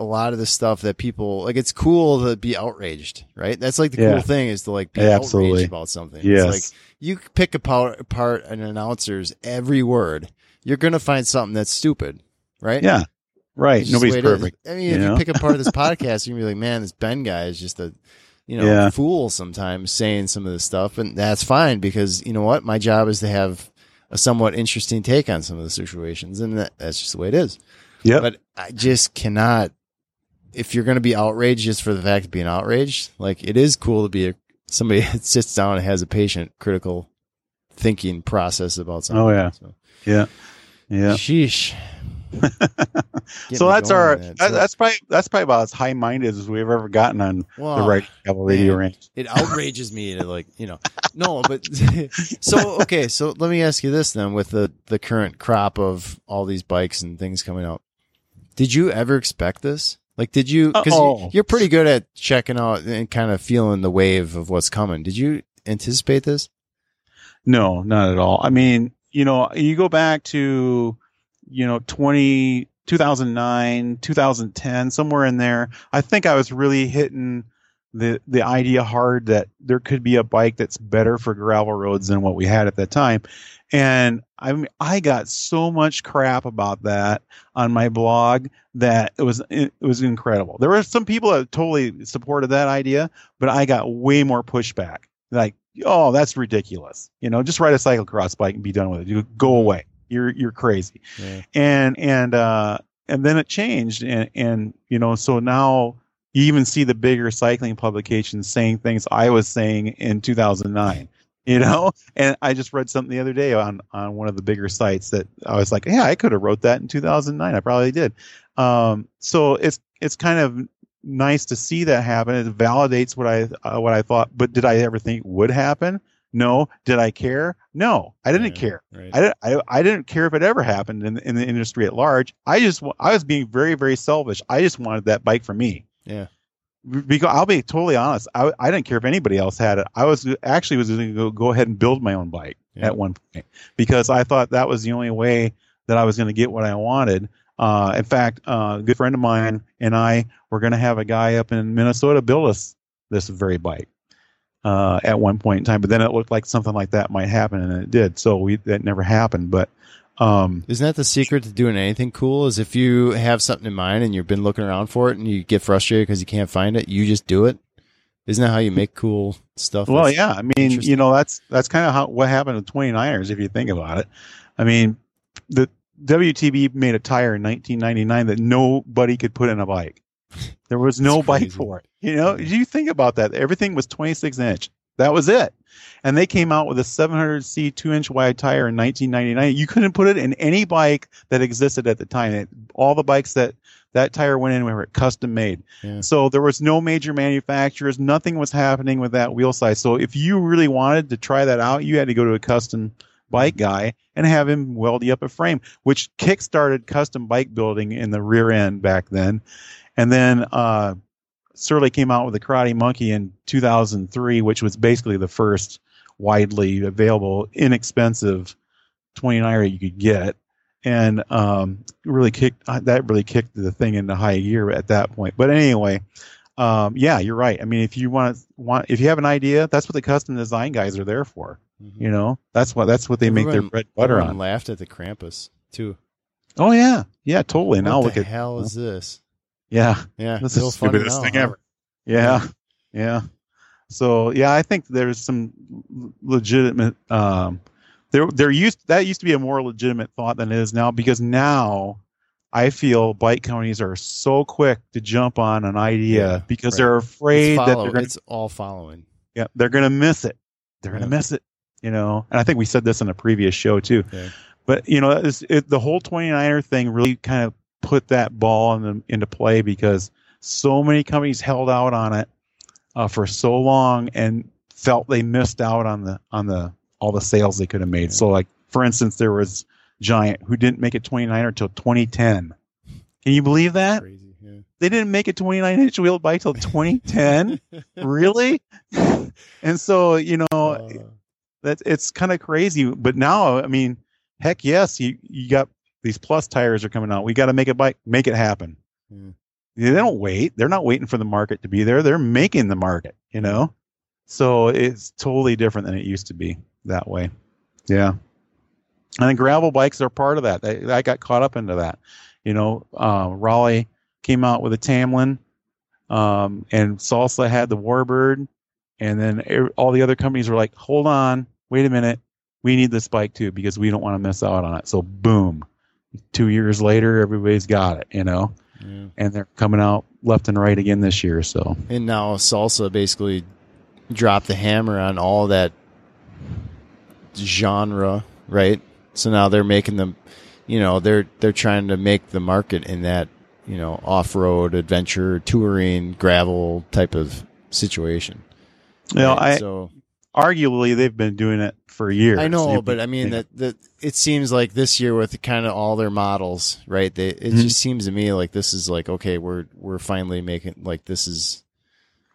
a lot of the stuff that people like it's cool to be outraged right that's like the Yeah. cool thing is to like be Yeah, outraged about something Yes. it's like you pick apart, apart an announcer's every word you're gonna find something that's stupid right Yeah. Right. Just Nobody's way it is. perfect. i mean you if know? you pick apart this <laughs> podcast you're gonna be like man this ben guy is just a you know Yeah. fool sometimes saying some of this stuff and that's fine because you know what my job is to have a somewhat interesting take on some of the situations and that, that's just the way it is Yeah. but I just cannot. If you're going to be outraged just for the fact of being outraged, like it is cool to be a, somebody <laughs> that sits down and has a patient, critical thinking process about something. Oh, yeah. So, yeah. Yeah. Sheesh. <laughs> So that's our that. So- that's probably that's probably about as high minded as we've ever gotten on well, the right radio range. It outrages me to like, you know, no, but <laughs> so, okay. So let me ask you this then with the, the current crop of all these bikes and things coming out. Did you ever expect this? Like, did you, cause you, you're pretty good at checking out and kind of feeling the wave of what's coming. Did you anticipate this? No, not at all. I mean, you know, you go back to, you know, 20, 2009, 2010, somewhere in there. I think I was really hitting the, the idea hard that there could be a bike that's better for gravel roads than what we had at that time. And I mean, I got so much crap about that on my blog that it was, it was incredible. There were some people that totally supported that idea, but I got way more pushback. Like, oh, that's ridiculous. You know, just ride a cyclocross bike and be done with it. You go away. You're you're crazy. Yeah. And and uh and then it changed and and you know, so now you even see the bigger cycling publications saying things I was saying in 2009. You know, <laughs> and I just read something the other day on on one of the bigger sites that I was like, yeah, I could have wrote that in 2009. I probably did. Um, so it's it's kind of nice to see that happen. It validates what I uh, what I thought. But did I ever think would happen? No. Did I care? No, I didn't Yeah, care. Right. I didn't. I, I didn't care if it ever happened in, in the industry at large. I just I was being very very selfish. I just wanted that bike for me. yeah. Because I'll be totally honest, I, I didn't care if anybody else had it. I was actually was going to go, go ahead and build my own bike Yeah. at one point because I thought that was the only way that I was going to get what I wanted. Uh, in fact, uh, a good friend of mine and I were going to have a guy up in Minnesota build us this very bike uh, at one point in time, but then it looked like something like that might happen, and it did. So we that never happened. But um, Isn't that the secret to doing anything cool? Is if you have something in mind and you've been looking around for it and you get frustrated because you can't find it, you just do it. Isn't that how you make cool stuff? Well, yeah. I mean, you know, that's that's kind of how what happened with 29ers if you think about it. I mean, the WTB made a tire in 1999 that nobody could put in a bike. There was <laughs> no bike for it. You know, you think about that. Everything was 26 inch. That was it. And they came out with a 700C two inch wide tire in 1999. You couldn't put it in any bike that existed at the time. It, all the bikes that that tire went in were custom made. Yeah. So there was no major manufacturers. Nothing was happening with that wheel size. So if you really wanted to try that out, you had to go to a custom bike guy and have him weld you up a frame, which kick-started custom bike building in the rear end back then. And then uh, Surly came out with the Karate Monkey in 2003, which was basically the first widely available, inexpensive 29er you could get. And um, really kicked uh, that really kicked the thing into high gear at that point. But anyway, um, yeah, you're right. I mean, if you want want if you have an idea, that's what the custom design guys are there for. Mhm. You know, that's what that's what they make their bread butter everyone on. laughed at the Krampus too. Oh yeah, yeah, totally. now look the at hell is this? Yeah, Yeah, this is the stupidest now, thing huh? ever. Yeah, yeah. So yeah, I think there's some legitimate. Um, there, there used that used to be a more legitimate thought than it is now because now I feel bike companies are so quick to jump on an idea Yeah, because right. they're afraid that they're to it's all following. yeah, they're going to miss it. They're going Yeah. to miss it. You know, and I think we said this in a previous show too. Yeah. But you know, it, the whole 29er thing really kind of put that ball in the, into play because so many companies held out on it uh, for so long and felt they missed out on the on the all the sales they could have made. So, like for instance, there was Giant who didn't make a 29er until 2010. Can you believe that? Crazy. Yeah. They didn't make a 29 inch wheel bike till 2010. <laughs> really? <laughs> and so, you know, Uh, that's it's kind of crazy. But now, I mean, heck yes, you you got these plus tires are coming out. We got to make a bike, make it happen. Yeah. They don't wait. They're not waiting for the market to be there. They're making the market. You know, so it's totally different than it used to be that way. Yeah, and then gravel bikes are part of that. I, I got caught up into that. You know, uh, Raleigh came out with a Tamland, um, and Salsa had the Warbird, and then all the other companies were like, "Hold on, wait a minute, we need this bike too because we don't want to miss out on it." So boom, two years later, everybody's got it. You know, yeah. and they're coming out left and right again this year. So And now Salsa basically dropped the hammer on all that genre, right? So now they're making them, you know, they're they're trying to make the market in that, you know, off-road adventure, touring, gravel type of situation. you know, Right? I so arguably they've been doing it for years. I know, but I mean that that it seems like this year with kind of all their models, right? They it Mhm. just seems to me like this is like okay, we're we're finally making like this is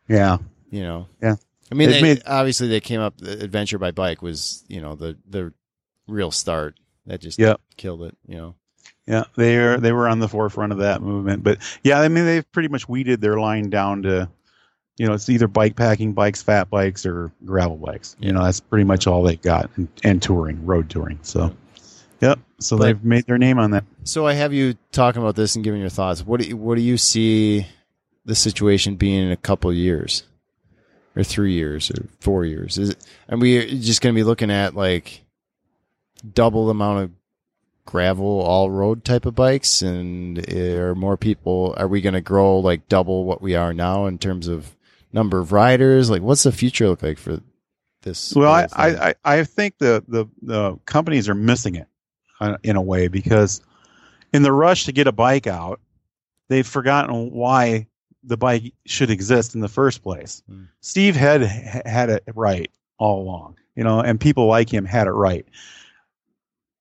yeah, you know. Yeah. I mean, they, made- obviously they came up. The adventure by bike was you know the the real start that just killed it. You know. yeah, they are they were on the forefront of that movement. But yeah, I mean they've pretty much weeded their line down to, you know, it's either bike packing bikes, fat bikes, or gravel bikes. You know, that's pretty much all they got, and, and touring, road touring. So, yep. So But- they've made their name on that. So I have you talking about this and giving your thoughts. What do you, what do you see the situation being in a couple of years? or three years or four years? Is it, are we just going to be looking at like double the amount of gravel all road type of bikes and eh, are more people are we going to grow like double what we are now in terms of number of riders like what's the future look like for this well I. I i think the the the companies are missing it uh, in a way because in the rush to get a bike out they've forgotten why the bike should exist in the first place Hmm. steve Hed had it right all along you know and people like him had it right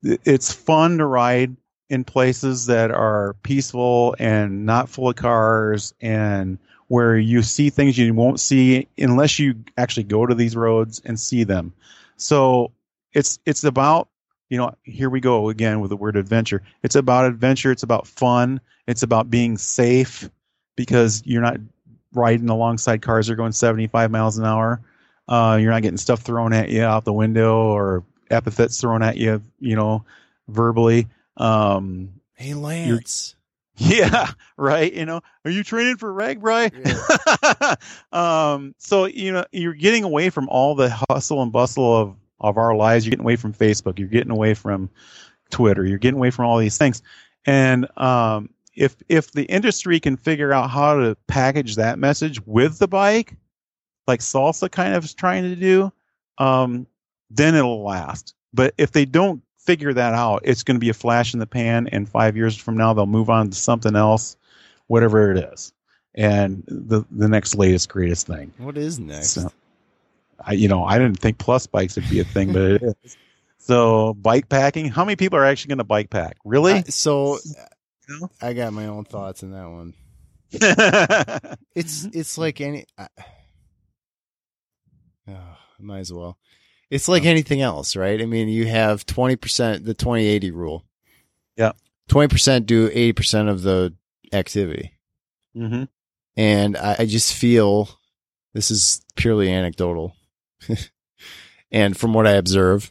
it's fun to ride in places that are peaceful and not full of cars and where you see things you won't see unless you actually go to these roads and see them. So it's it's about you know here we go again with the word adventure. It's about adventure. It's about fun. It's about being safe because you're not riding alongside cars that are going 75 miles an hour. Uh, you're not getting stuff thrown at you out the window or epithets thrown at you, you know, verbally. Um, hey lance <laughs> yeah, right. You know, are you training for RAGBRAI? <laughs> um, so you know, you're getting away from all the hustle and bustle of of our lives. You're getting away from Facebook. You're getting away from Twitter. You're getting away from all these things. And um, if if the industry can figure out how to package that message with the bike, like Salsa kind of is trying to do, um, then it'll last. But if they don't figure that out, it's going to be a flash in the pan. And five years from now, they'll move on to something else, whatever it is, and the the next latest greatest thing. what is next So, I you know I didn't think plus bikes would be a thing, but it <laughs> is. So bike packing. How many people are actually going to bike pack? Really? I- so You know? i got my own thoughts on that one <laughs> it's it's like any I, <sighs> oh, might as well it's like anything else right? I mean you have 20% the 2080 rule. Yeah. 20% do 80% of the activity. Hmm and I, I just feel this is purely anecdotal <laughs> and from what i observe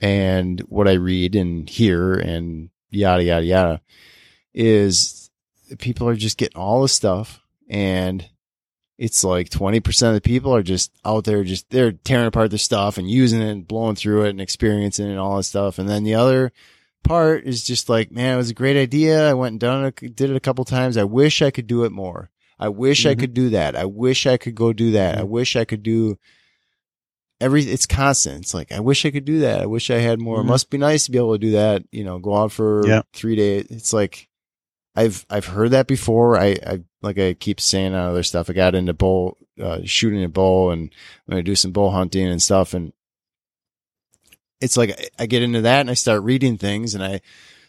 and what i read and hear and yada yada yada is people are just getting all this stuff and it's like 20% of the people are just out there just they're tearing apart their stuff and using it and blowing through it and experiencing it and all this stuff. And then the other part is just like man it was a great idea. I went and done it did it a couple times. I wish i could do it more. I wish i Mhm. could do that. I wish i could go do that. I wish i could do every it's constant. It's like i wish i could do that. I wish i had more. Mhm. it must be nice to be able to do that you know go out for Yeah. three days. It's like I've I've heard that before. I, I like I keep saying on other stuff. I got into bow uh, shooting a bow and I'm gonna do some bow hunting and stuff. And it's like I- I get into that and I start reading things and I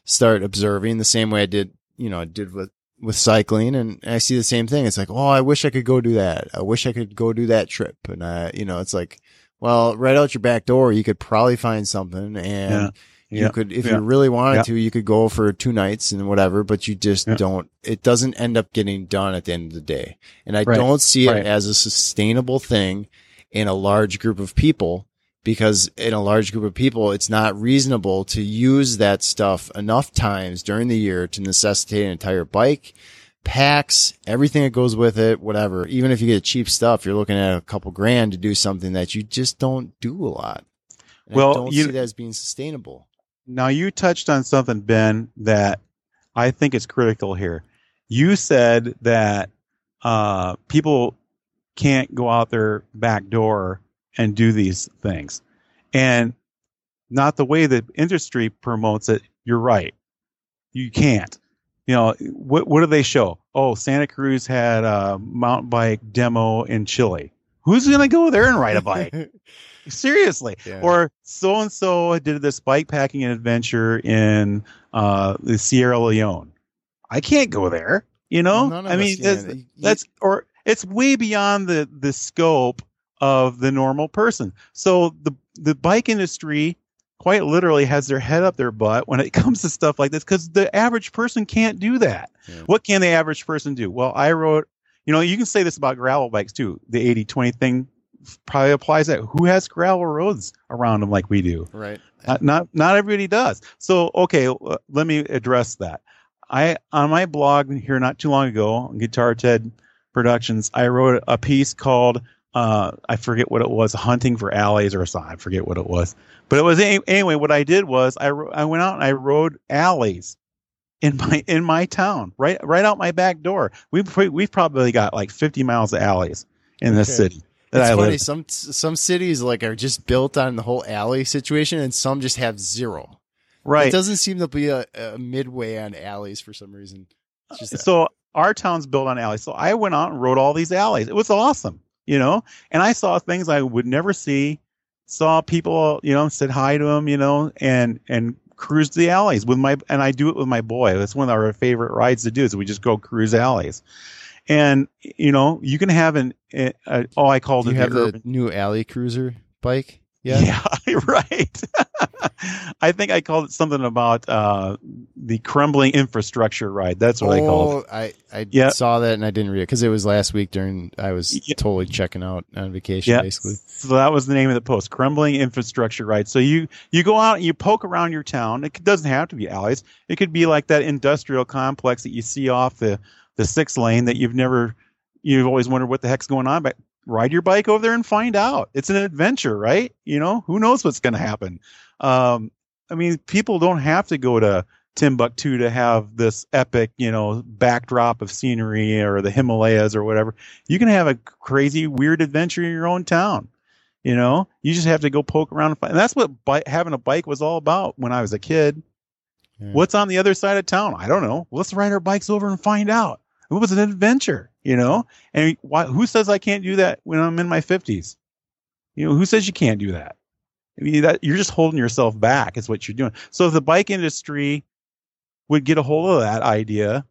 start observing the same way I did, you know, I did with with cycling and I see the same thing. It's like, oh, I wish I could go do that. I wish I could go do that trip. And I, you know, it's like, well, right out your back door, you could probably find something and Yeah. You could, if you really wanted to, you could go for two nights and whatever, but you just don't, it doesn't end up getting done at the end of the day. And I Right. don't see it Right. as a sustainable thing in a large group of people because in a large group of people, it's not reasonable to use that stuff enough times during the year to necessitate an entire bike, packs, everything that goes with it, whatever. Even if you get cheap stuff, you're looking at a couple grand to do something that you just don't do a lot. And Well, I don't you- see that as being sustainable. Now you touched on something, Ben, that I think is critical here. You said that uh, people can't go out their back door and do these things, and not the way the industry promotes it. You're right. You can't. You know what? What do they show? Oh, Santa Cruz had a mountain bike demo in Chile. Who's going to go there and ride a bike? <laughs> <laughs> Seriously. Yeah. Or so and so did this bike packing adventure in uh, the Sierra Leone. I can't go there. You know, I mean, that's, that's or it's way beyond the the scope of the normal person. So the the bike industry quite literally has their head up their butt when it <laughs> comes to stuff like this because the average person can't do that. Yeah. What can the average person do? Well, I wrote, you know, you can say this about gravel bikes too. The 80 20 thing probably applies that. Who has gravel roads around them like we do? right. Uh, not not everybody does. So okay, l- let me address that. I on my blog here not too long ago Guitar Ted Productions, I wrote a piece called uh, I forget what it was, hunting for alleys or something. I forget what it was, but it was anyway. What I did was I I went out and I rode alleys in my <laughs> in my town, right right out my back door. We've we've probably got like 50 miles of alleys in this okay. city. It's I funny. Live. Some some cities like are just built on the whole alley situation, and some just have zero. Right. It doesn't seem to be a, a midway on alleys for some reason. Uh, so our town's built on alleys. So I went out and rode all these alleys. It was awesome, you know. And I saw things I would never see. Saw people, you know, said hi to them, you know, and and cruise the alleys with my and I do it with my boy. That's one of our favorite rides to do. Is we just go cruise alleys. And you know, you can have an a, a, oh, I called do it you have the new alley cruiser bike. Yeah, <laughs> yeah right. <laughs> I think I called it something about uh, the crumbling infrastructure ride. That's what oh, I called it. Oh, I I yep. saw that and I didn't read it because it was last week during I was yep. totally checking out on vacation yep. basically. So that was the name of the post, crumbling infrastructure ride. So you you go out and you poke around your town. It doesn't have to be alleys. It could be like that industrial complex that you see off the the six lane that you've never you've always wondered what the heck's going on, but ride your bike over there and find out. It's an adventure, right? You know, who knows what's going to happen. Um, I mean, people don't have to go to Timbuktu to have this epic, you know, backdrop of scenery or the Himalayas or whatever. You can have a crazy, weird adventure in your own town. You know, you just have to go poke around and find. And that's what bi- having a bike was all about when I was a kid. Yeah. What's on the other side of town? I don't know. Let's ride our bikes over and find out. It was an adventure you know? And why, who says I can't do that when I'm in my 50s? You know, who says you can't do that? I mean, that you're just holding yourself back is what you're doing. So if the bike industry would get a hold of that idea,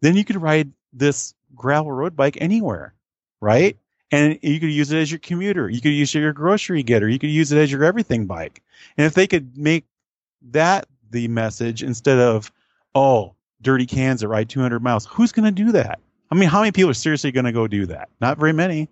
then you could ride this gravel road bike anywhere, right? And you could use it as your commuter. You could use it as your grocery getter. You could use it as your everything bike. And if they could make that the message instead of, oh, Dirty Kanza that ride 200 miles, who's going to do that? I mean, how many people are seriously going to go do that? Not very many.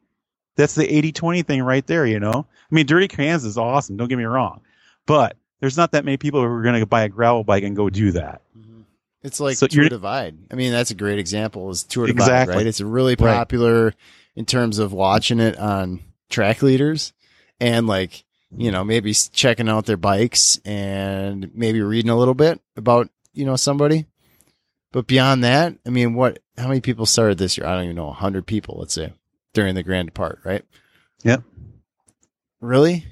That's the 80 20 thing right there, you know? I mean, Dirty Kanza is awesome. Don't get me wrong. But there's not that many people who are going to buy a gravel bike and go do that. Mm-hmm. It's like so Tour Divide. I mean, that's a great example is Tour Divide, exactly. right? It's really popular right. in terms of watching it on track leaders and like, you know, maybe checking out their bikes and maybe reading a little bit about, you know, somebody. But beyond that, I mean, what? How many people started this year? I don't even know. hundred people, let's say, during the Grand Depart, right? Yep. Really?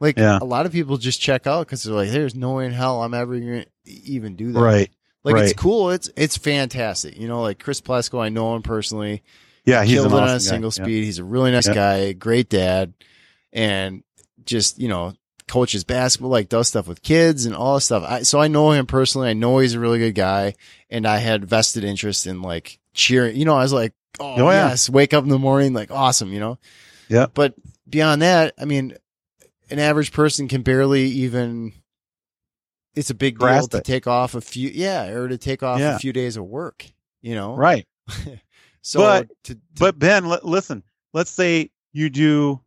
Like yeah. a lot of people just check out because they're like, "There's no way in hell I'm ever going to even do that." Right. Like right. it's cool. It's it's fantastic. You know, like Chris Plesko, I know him personally. Yeah, he's killed it on a single guy. speed. He's a really nice guy, great dad, and just you know coaches basketball, like does stuff with kids and all this stuff. I, so I know him personally. I know he's a really good guy and I had vested interest in like cheering, you know, I was like, Oh, oh yes, wake up in the morning, like awesome, you know? Yeah. But beyond that, I mean, an average person can barely even, it's a big deal to take off a few, yeah, or to take off yeah. a few days of work, you know? Right. <laughs> so, but, to, to, but Ben, l- listen, let's say you do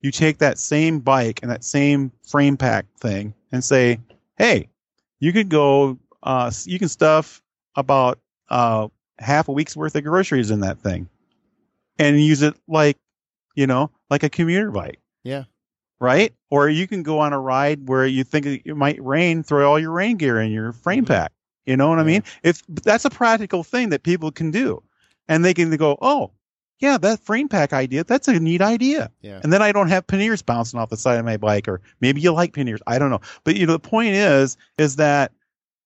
you take that same bike and that same frame pack thing and say, hey, you could go, uh, you can stuff about uh, half a week's worth of groceries in that thing and use it like, you know, like a commuter bike. Yeah. Right? Or you can go on a ride where you think it might rain, throw all your rain gear in your frame mm-hmm. pack. You know what yeah. I mean? If that's a practical thing that people can do, and they can go, oh, yeah, that frame pack idea, that's a neat idea. Yeah. And then I don't have panniers bouncing off the side of my bike, or maybe you like panniers. I don't know. But you know, the point is, is that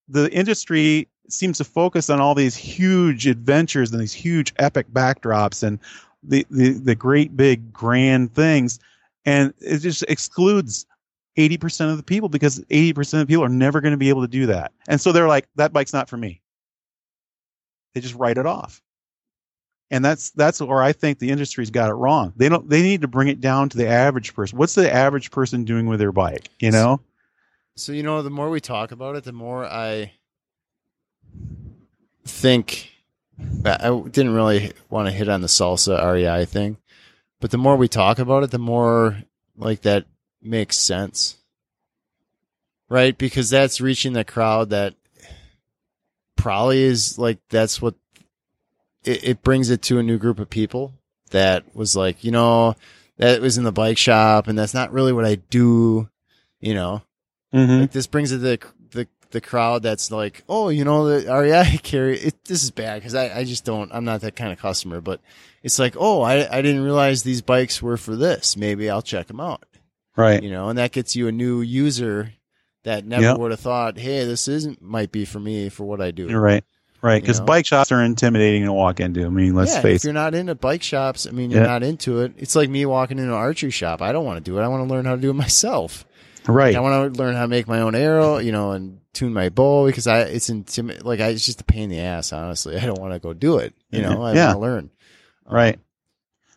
the industry seems to focus on all these huge adventures and these huge epic backdrops and the, the, the great big grand things. And it just excludes 80% of the people because 80% of the people are never going to be able to do that. And so they're like, that bike's not for me. They just write it off and that's that's where I think the industry's got it wrong. They don't. They need to bring it down to the average person. What's the average person doing with their bike? You know. So you know, the more we talk about it, the more I think. I didn't really want to hit on the salsa REI thing, but the more we talk about it, the more like that makes sense, right? Because that's reaching the crowd that probably is like that's what it, it brings it to a new group of people that was like, you know, that was in the bike shop and that's not really what I do, you know. Mm-hmm. Like this brings it the the the crowd that's like, oh, you know, the REI <laughs> carry it. This is bad because I I just don't. I'm not that kind of customer. But it's like, oh, I I didn't realize these bikes were for this. Maybe I'll check them out. Right. You know, and that gets you a new user that never Yep. would have thought, hey, this isn't might be for me for what I do. You're right. Right. Because bike shops are intimidating to walk into. I mean, let's yeah, face if it. you're not into bike shops, I mean, you're Yeah. not into it. It's like me walking into an archery shop. I don't want to do it. I want to learn how to do it myself. Right. I want to learn how to make my own arrow, you know, and tune my bow because I it's intimi- like I, it's just a pain in the ass. Honestly, I don't want to go do it. You know, I Yeah. want to learn. Um, Right.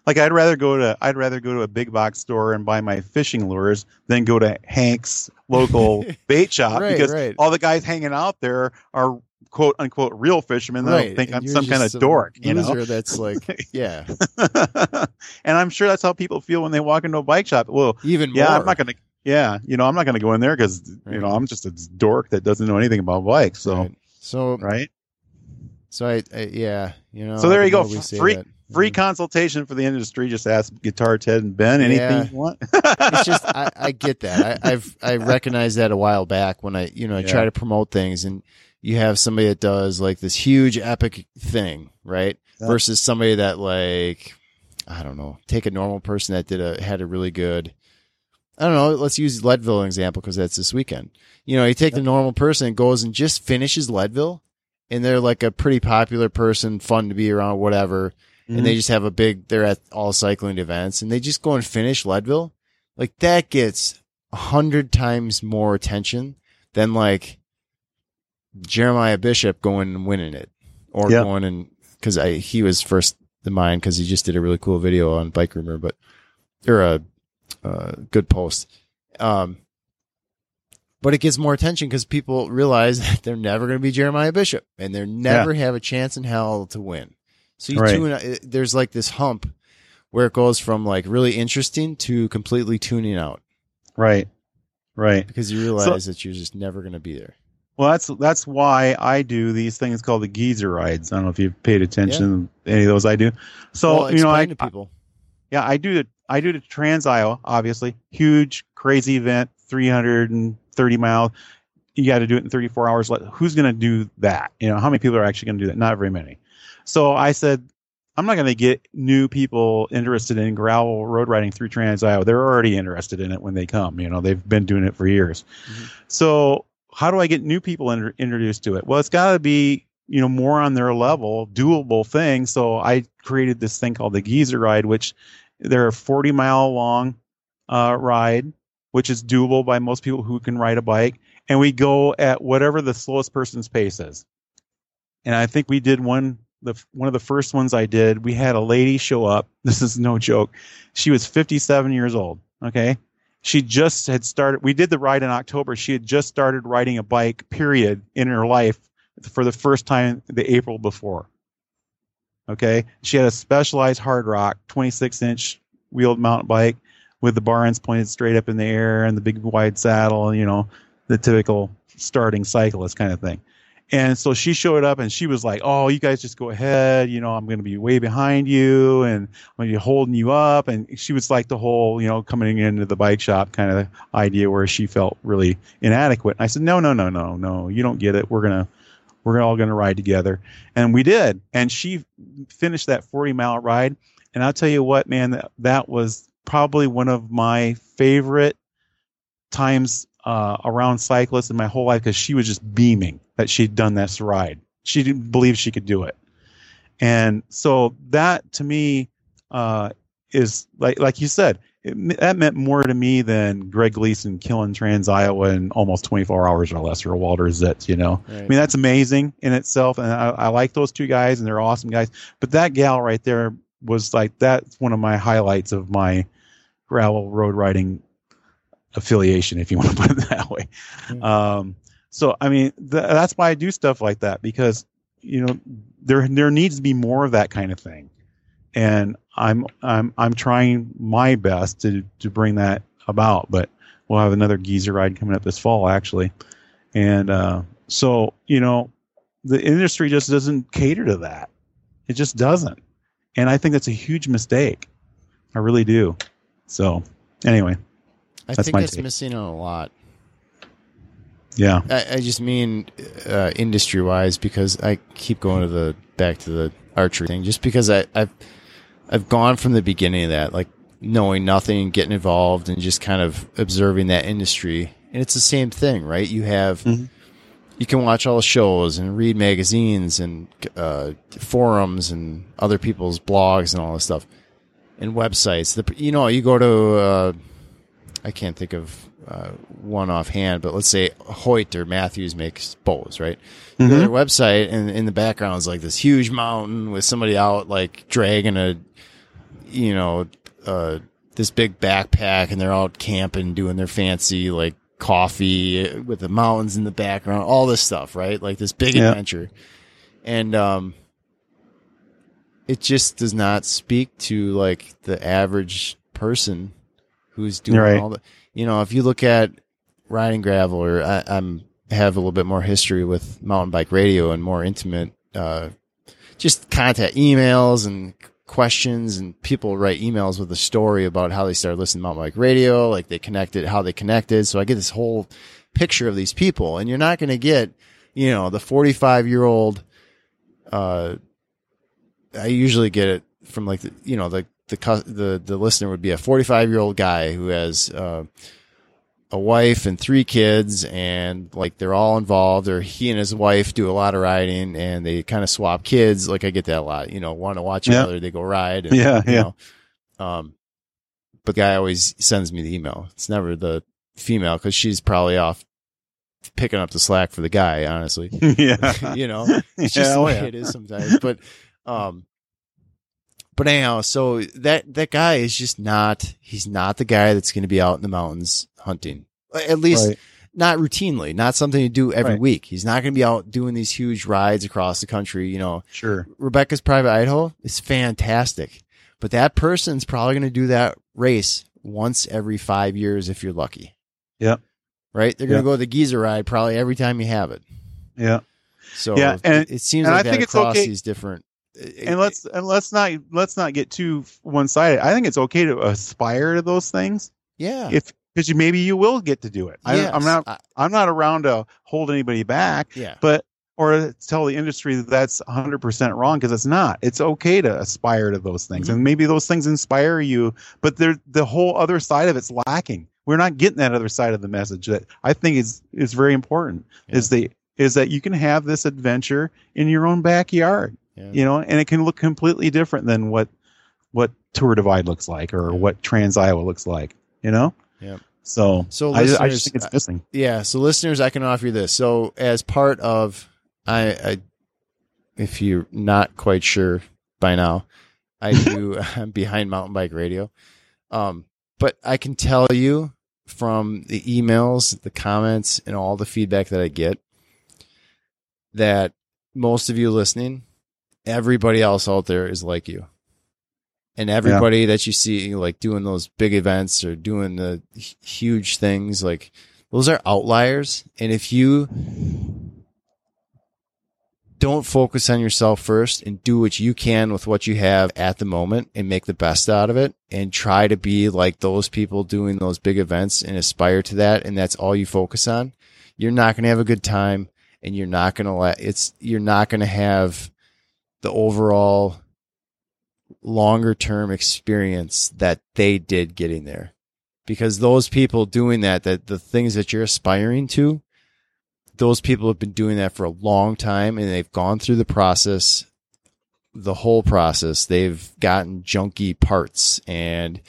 Like I'd rather go to I'd rather go to a big box store and buy my fishing lures than go to Hank's local <laughs> bait shop Right, because right. all the guys hanging out there are quote unquote real fishermen. They Right. don't think and I'm some kind of dork, you know. That's like, <laughs> yeah, and I'm sure that's how people feel when they walk into a bike shop. Well, even yeah, more. I'm not gonna. Yeah, you know, I'm not gonna go in there because Right. you know I'm just a dork that doesn't know anything about bikes. So Right. So, right, so I, I, yeah, you know. So there you go. Free- that, free yeah. consultation for the industry. Just ask Guitar Ted and Ben anything Yeah. you want. it's just I, I get that. I, <laughs> I've I recognized that a while back when I you know I Yeah. try to promote things and you have somebody that does like this huge epic thing, right? Yeah. Versus somebody that like I don't know, take a normal person that did a had a really good I don't know, let's use Leadville an example because that's this weekend. You know, you take the normal person and goes and just finishes Leadville and they're like a pretty popular person, fun to be around, whatever and they mm-hmm. just have a big they're at all cycling events and they just go and finish Leadville, like that gets a hundred times more attention than like Jeremiah Bishop going and winning it or Yeah. going and because I he was first in mine because he just did a really cool video on Bike Rumor, but or a, a good post. Um, but it gets more attention because people realize <laughs> that they're never going to be Jeremiah Bishop and they're never have a chance in hell to win. So you Right. tune, it- there's like this hump where it goes from like really interesting to completely tuning out right, right. because you realize that you're just never going to be there. Well, that's that's why I do these things called the geezer rides. I don't know if you've paid attention to any of those I do. So well, you know, I, people. yeah, I do the I do the Trans Iowa, obviously huge, crazy event, three hundred and thirty miles. You got to do it in thirty four hours. Who's going to do that? You know, how many people are actually going to do that? Not very many. So I said, I'm not going to get new people interested in gravel road riding through Trans Iowa. They're already interested in it when they come. You know, they've been doing it for years. Mhm. So how do I get new people introduced to it? Well, it's got to be you know more on their level, doable thing. So I created this thing called the Geezer Ride, which they're a 40 mile long uh, ride, which is doable by most people who can ride a bike. And we go at whatever the slowest person's pace is. And I think we did one the one of the first ones I did. We had a lady show up. <laughs> This is no joke. She was 57 years old. Okay, she just had started. We did the ride in October. She had just started riding a bike. Period in her life for the first time the April before. Okay, she had a Specialized Hardrock 26 inch wheeled mountain bike with the bar ends pointed straight up in the air and the big wide saddle. You know, the typical starting cyclist kind of thing. And so she showed up and she was like, "Oh, you guys just go ahead. You know, I'm going to be way behind you and I'm going to be holding you up." And she was like the whole, you know, coming into the bike shop kind of idea where she felt really inadequate. And I said, "No, no, no, no, no. You don't get it. We're gonna, we're all going to ride together." And we did. And she finished that 40 mile ride. And I'll tell you what, man, that, that was probably one of my favorite times uh, around cyclists in my whole life because she was just beaming that she'd done this ride. She didn't believe she could do it. And so that to me uh, is like like you said, it, that meant more to me than Greg Gleason killing Trans Iowa in almost 24 hours or less, or Walter Zitz. You know, Right. I mean that's amazing in itself, and I, I like those two guys, and they're awesome guys. But that gal right there was like that's one of my highlights of my gravel road riding affiliation, if you want to <laughs> put it that way. Hmm. Um, so I mean, th- that's why I do stuff like that because you know there there needs to be more of that kind of thing, and I'm I'm I'm trying my best to to bring that about. But we'll have another geezer ride coming up this fall actually, and uh, so you know the industry just doesn't cater to that. It just doesn't. and I think that's a huge mistake. I really do. So anyway, I That's think that's take. missing on a lot. yeah, I, I just mean uh, industry wise because I keep going to the back to the archery thing just because I, I've I've gone from the beginning of that like knowing nothing, getting involved, and just kind of observing that industry. And it's the same thing, right? You have Mhm. you can watch all the shows and read magazines and uh, forums and other people's blogs and all this stuff and websites. The you know you go to uh, I can't think of uh, one offhand, but let's say Hoyt or Mathews makes bows, right? To their website, and in the background is like this huge mountain with somebody out like dragging a, you know, uh, this big backpack, and they're out camping, doing their fancy like coffee with the mountains in the background, all this stuff, right? Like this big Yeah. adventure, and um, it just does not speak to like the average person who's doing Right. all the you know if you look at riding gravel or I, i'm have a little bit more history with mountain bike radio and more intimate uh just contact emails and questions and people write emails with a story about how they started listening to mountain bike radio like they connected how they connected so i get this whole picture of these people and you're not going to get you know the 45 year old uh i usually get it from like the, you know the the the the listener would be a 45 year old guy who has uh, a wife and three kids and like they're all involved or he and his wife do a lot of riding and they kind of swap kids like i get that a lot you know want to watch each other they go ride and, Yeah, you yeah. know. um but the guy always sends me the email it's never the female because she's probably off picking up the slack for the guy honestly <laughs> yeah, <laughs> you know it's <laughs> just Yeah, the oh, way yeah. it is sometimes. But um but anyhow, so that that guy is just not he's not the guy that's gonna be out in the mountains hunting. At least Right. not routinely, not something to do every Right. week. He's not gonna be out doing these huge rides across the country, you know. Sure. Rebecca's private Idaho is fantastic. But that person's probably gonna do that race once every five years if you're lucky. Yep. Right? They're gonna Yep. go the geezer ride probably every time you have it. Yeah. So Yeah, and- it, seems and like I that think it's across okay- these different. And let's and let's not let's not get too one sided. I think it's okay to aspire to those things yeah, if because you maybe you will get to do it. I, Yes, I'm not I- I'm not around to hold anybody back, yeah, but or tell the industry that that's 100 percent wrong because it's not. It's okay to aspire to those things, Mhm. and maybe those things inspire you. But there the whole other side of it's lacking. We're not getting that other side of the message that I think is is very important. Is the is that you can have this adventure in your own backyard yeah. you know, and it can look completely different than what what Tour Divide looks like or what Trans Iowa looks like, you know. Yep. So, So I, just, I listeners, just think it's missing. Yeah, so listeners, I can offer you this. So as part of, I, I if you're not quite sure by now, I <laughs> do I'm <laughs> behind Mountain Bike Radio, um, but I can tell you from the emails, the comments, and all the feedback that I get that most of you listening, everybody else out there is like you. And everybody that you see like doing those big events or doing the h- huge things, like those are outliers. And if you don't focus on yourself first and do what you can with what you have at the moment and make the best out of it and try to be like those people doing those big events and aspire to that. And that's all you focus on. You're not going to have a good time and you're not going to let it's, you're not going to have the overall longer term experience that they did getting there because those people doing that, that the things that you're aspiring to, those people have been doing that for a long time and they've gone through the process, the whole process. They've gotten junky parts and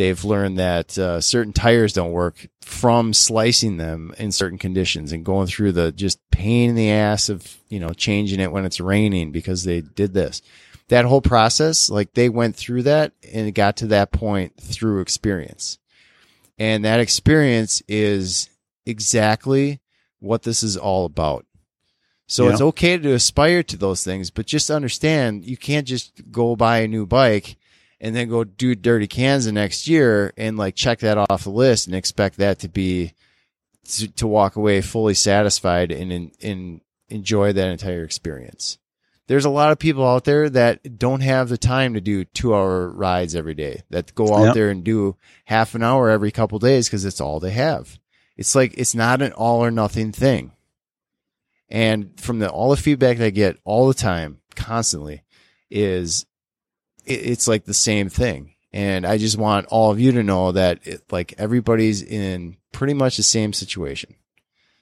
they've learned that uh, certain tires don't work from slicing them in certain conditions and going through the just pain in the ass of, you know, changing it when it's raining because they did this. That whole process, like they went through that and it got to that point through experience. And that experience is exactly what this is all about. So Yeah. it's okay to aspire to those things, but just understand you can't just go buy a new bike and then go do Dirty Kanza the next year and like check that off the list and expect that to be to, to walk away fully satisfied and, and, and enjoy that entire experience. there's a lot of people out there that don't have the time to do two hour rides every day that go out Yep. there and do half an hour every couple days because it's all they have. It's like, it's not an all or nothing thing. And from the, all the feedback that I get all the time, constantly is it's like the same thing. And I just want all of you to know that it, like everybody's in pretty much the same situation.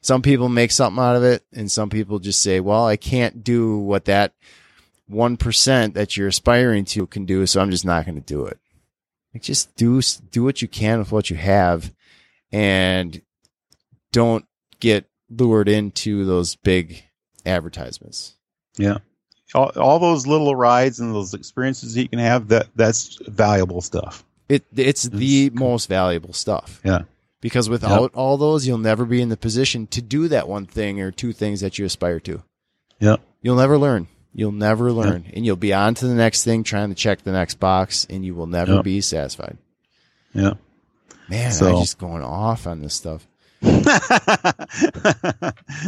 Some people make something out of it and some people just say, well, I can't do what that 1% that you're aspiring to can do. So I'm just not going to do it. Like just do, do what you can with what you have and don't get lured into those big advertisements. Yeah. All, all those little rides and those experiences that you can have that that's valuable stuff. It it's the It's- most valuable stuff. Yeah. Because without all those, you'll never be in the position to do that one thing or two things that you aspire to. Yep. You'll never learn. You'll never learn. And you'll be on to the next thing trying to check the next box and you will never Yep. be satisfied. Yeah. Man, So- I'm just going off on this stuff. <laughs>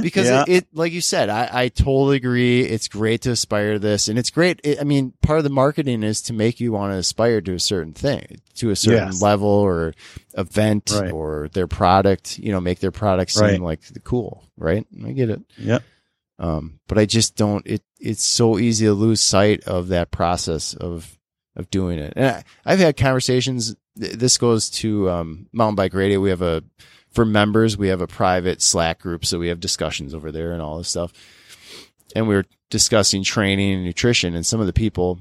because Yeah. it, it like you said I, I totally agree it's great to aspire to this and it's great it, i mean part of the marketing is to make you want to aspire to a certain thing to a certain Yes. level or event Right. or their product you know make their product seem Right. like cool right i get it Yep. um but i just don't it it's so easy to lose sight of that process of of doing it and I, i've had conversations th- this goes to um mountain bike radio we have a for members, we have a private Slack group, so we have discussions over there and all this stuff. And we were discussing training and nutrition, and some of the people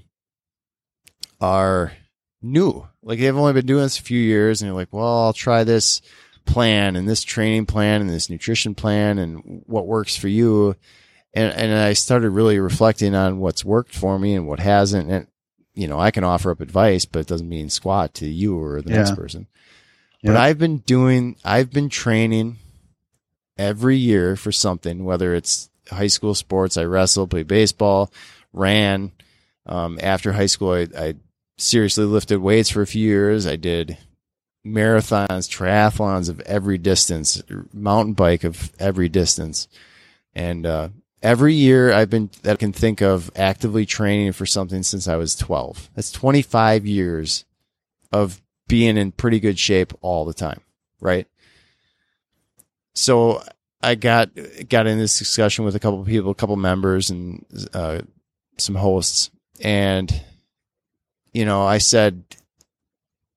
are new. Like they've only been doing this a few years, and they're like, "Well, I'll try this plan and this training plan and this nutrition plan and what works for you." And and I started really reflecting on what's worked for me and what hasn't. And you know, I can offer up advice, but it doesn't mean squat to you or the next Yeah. Person. But I've been doing, I've been training every year for something, whether it's high school sports. I wrestled, played baseball, ran. Um, after high school, I, I seriously lifted weights for a few years. I did marathons, triathlons of every distance, mountain bike of every distance. And, uh, every year I've been, that I can think of actively training for something since I was 12. That's 25 years of being in pretty good shape all the time, right? So I got got in this discussion with a couple people, a couple members, and uh, some hosts, and you know, I said,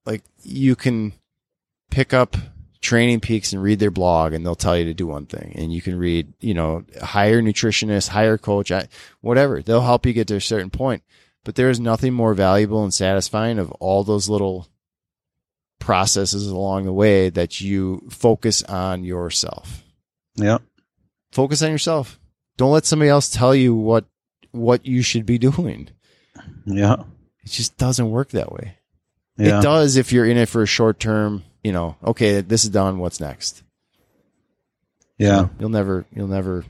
like, you can pick up Training Peaks and read their blog, and they'll tell you to do one thing, and you can read, you know, hire nutritionist, hire coach, whatever. They'll help you get to a certain point. But there is nothing more valuable and satisfying of all those little processes along the way that you focus on yourself. Yeah. Focus on yourself. Don't let somebody else tell you what what you should be <laughs> doing. Yeah. It just doesn't work that way. Yeah. It does if you're in it for a short term, you know, okay, this is done, what's next? Yeah. You'll never you'll never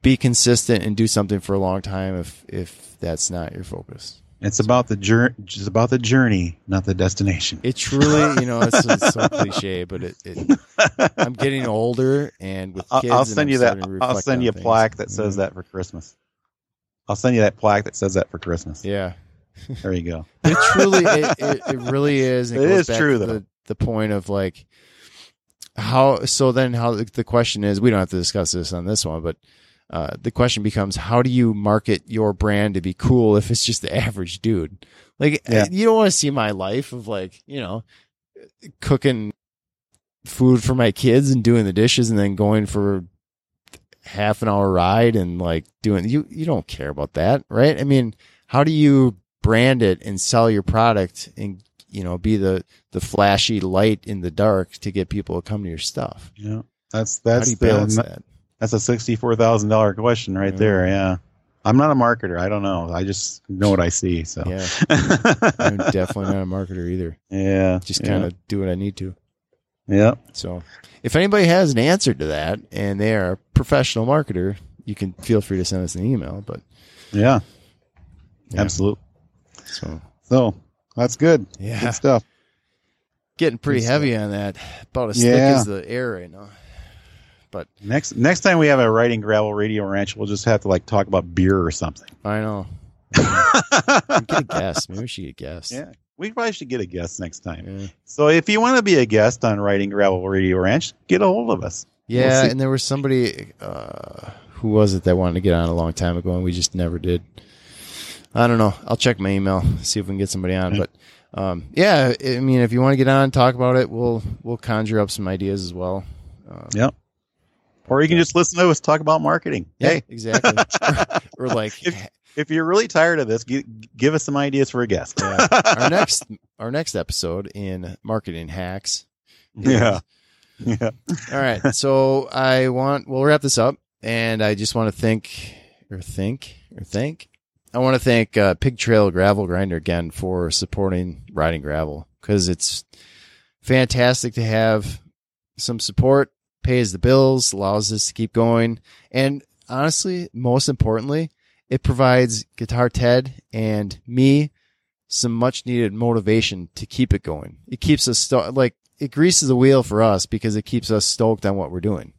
be consistent and do something for a long time if if that's not your focus. It's about the journey. It's about the journey, not the destination. It truly, you know, it's, it's so cliche, but it, it I'm getting older, and with I'll, kids, I'll and send you that. I'll send you a things. plaque that says Mhm. that for Christmas. I'll send you that plaque that says that for Christmas. Yeah, There you go. <laughs> it truly, it, it, it really is. It goes is back true, to though. The, the point of like how. So then, how the question is, we don't have to discuss this on this one, but uh, the question becomes, how do you market your brand to be cool if it's just the average dude? Like, Yeah. you don't want to see my life of like, you know, cooking food for my kids and doing the dishes and then going for half an hour ride and like doing you you don't care about that right i mean how do you brand it and sell your product and you know be the the flashy light in the dark to get people to come to your stuff Yeah. That's that's the, that that's a sixty-four thousand dollar question right Yeah. there. Yeah. I'm not a marketer. I don't know. I just know what I see. So. yeah <laughs> i'm definitely not a marketer either yeah. just yeah. kind of do what i need to Yeah. so if anybody has an answer to that and they are a professional marketer you can feel free to send us an email but Yeah. Yeah. Absolutely. so So that's good. yeah Good stuff. getting pretty Good heavy on that. About as thick Yeah. as the air right now. But Next next time we have a riding gravel radio ranch, we'll just have to like talk about beer or something. I know. Get a guest. Maybe we should get a guest. yeah, we probably should get a guest next time. Yeah. So if you want to be a guest on Riding Gravel Radio Ranch, get a hold of us. Yeah, see. and there was somebody uh, who was it that wanted to get on a long time ago, and we just never did. I don't know. I'll check my email see if we can get somebody on. But um, yeah, I mean, if you want to get on, and talk about it, we'll we'll conjure up some ideas as well. Um, Yep. Or you can just listen to us talk about marketing. yeah, Hey, exactly. <laughs> or, or like If- if you're really tired of this, gi- give us some ideas for a guest. yeah, <laughs> our next our next episode in marketing hacks. is- Yeah. yeah. All right. So I want we'll wrap this up, and I just want to thank or think or thank. I want to thank uh, Pig Trail Gravel Grinder again for supporting riding gravel because it's fantastic to have some support, pays the bills, allows us to keep going, and honestly, most importantly, it provides Guitar Ted and me some much needed motivation to keep it going. It keeps us sto- like it greases the wheel for us because it keeps us stoked on what we're doing.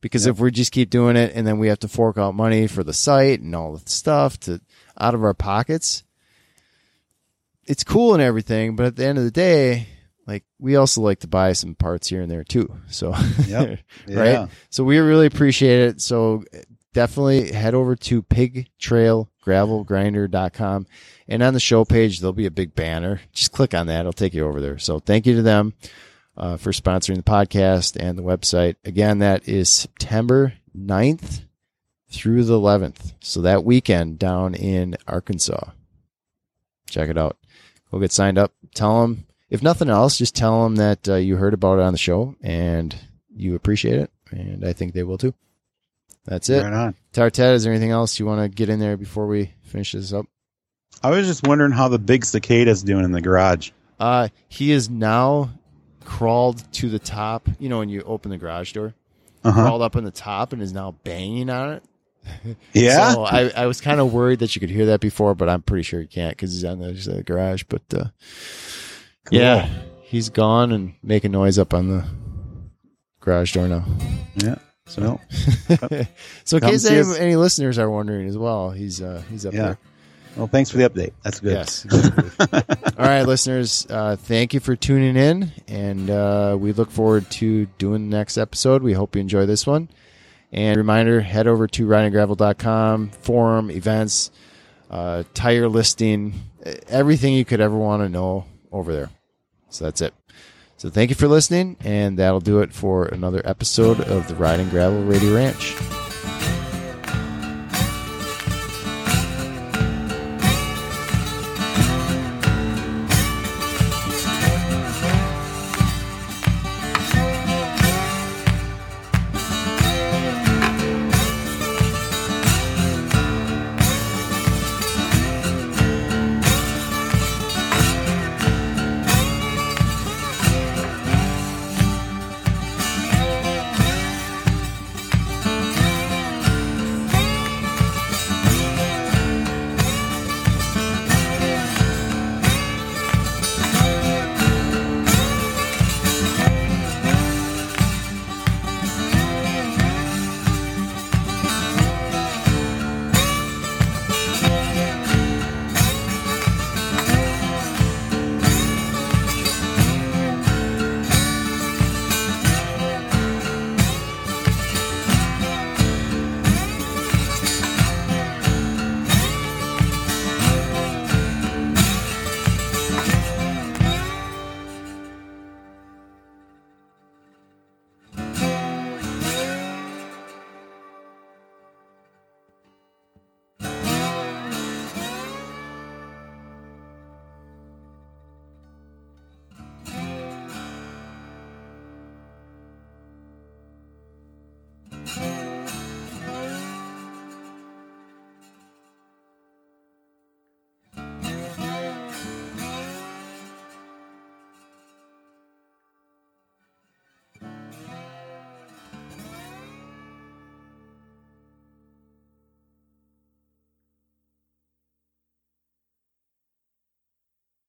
Because Yep. if we just keep doing it and then we have to fork out money for the site and all the stuff to out of our pockets, it's cool and everything, but at the end of the day, like we also like to buy some parts here and there too. So Yep. <laughs> Right? Yeah. so we really appreciate it. So definitely head over to pigtrailgravelgrinder.com and on the show page, there'll be a big banner. Just click on that. It'll take you over there. So thank you to them uh, for sponsoring the podcast and the website. Again, that is September 9th through the 11th. So that weekend down in Arkansas. Check it out. Go get signed up. Tell them, if nothing else, just tell them that uh, you heard about it on the show and you appreciate it. And I think they will too. That's it. Right on. Guitar Ted, is there anything else you want to get in there before we finish this up? I was just wondering how the big cicada is doing in the garage. Uh, he is now crawled to the top. You know, when you open the garage door, Uh-huh. crawled up on the top and is now banging on it. <laughs> Yeah. So I, I was kind of worried that you could hear that before, but I'm pretty sure you can't because he's on the other side of the garage. But uh, Cool. yeah, he's gone and making noise up on the garage door now. Yeah. So <laughs> so in Come case any, any listeners are wondering as well, he's uh, he's up Yeah. there. well, thanks for the update. That's good. Yes. <laughs> All right, listeners, uh, thank you for tuning in, and uh, we look forward to doing the next episode. We hope you enjoy this one. And reminder, head over to ridinggravel.com, forum, events, uh, tire listing, uh, everything you could ever want to know over there. So that's it. So thank you for listening, and that'll do it for another episode of the Riding Gravel Radio Ranch.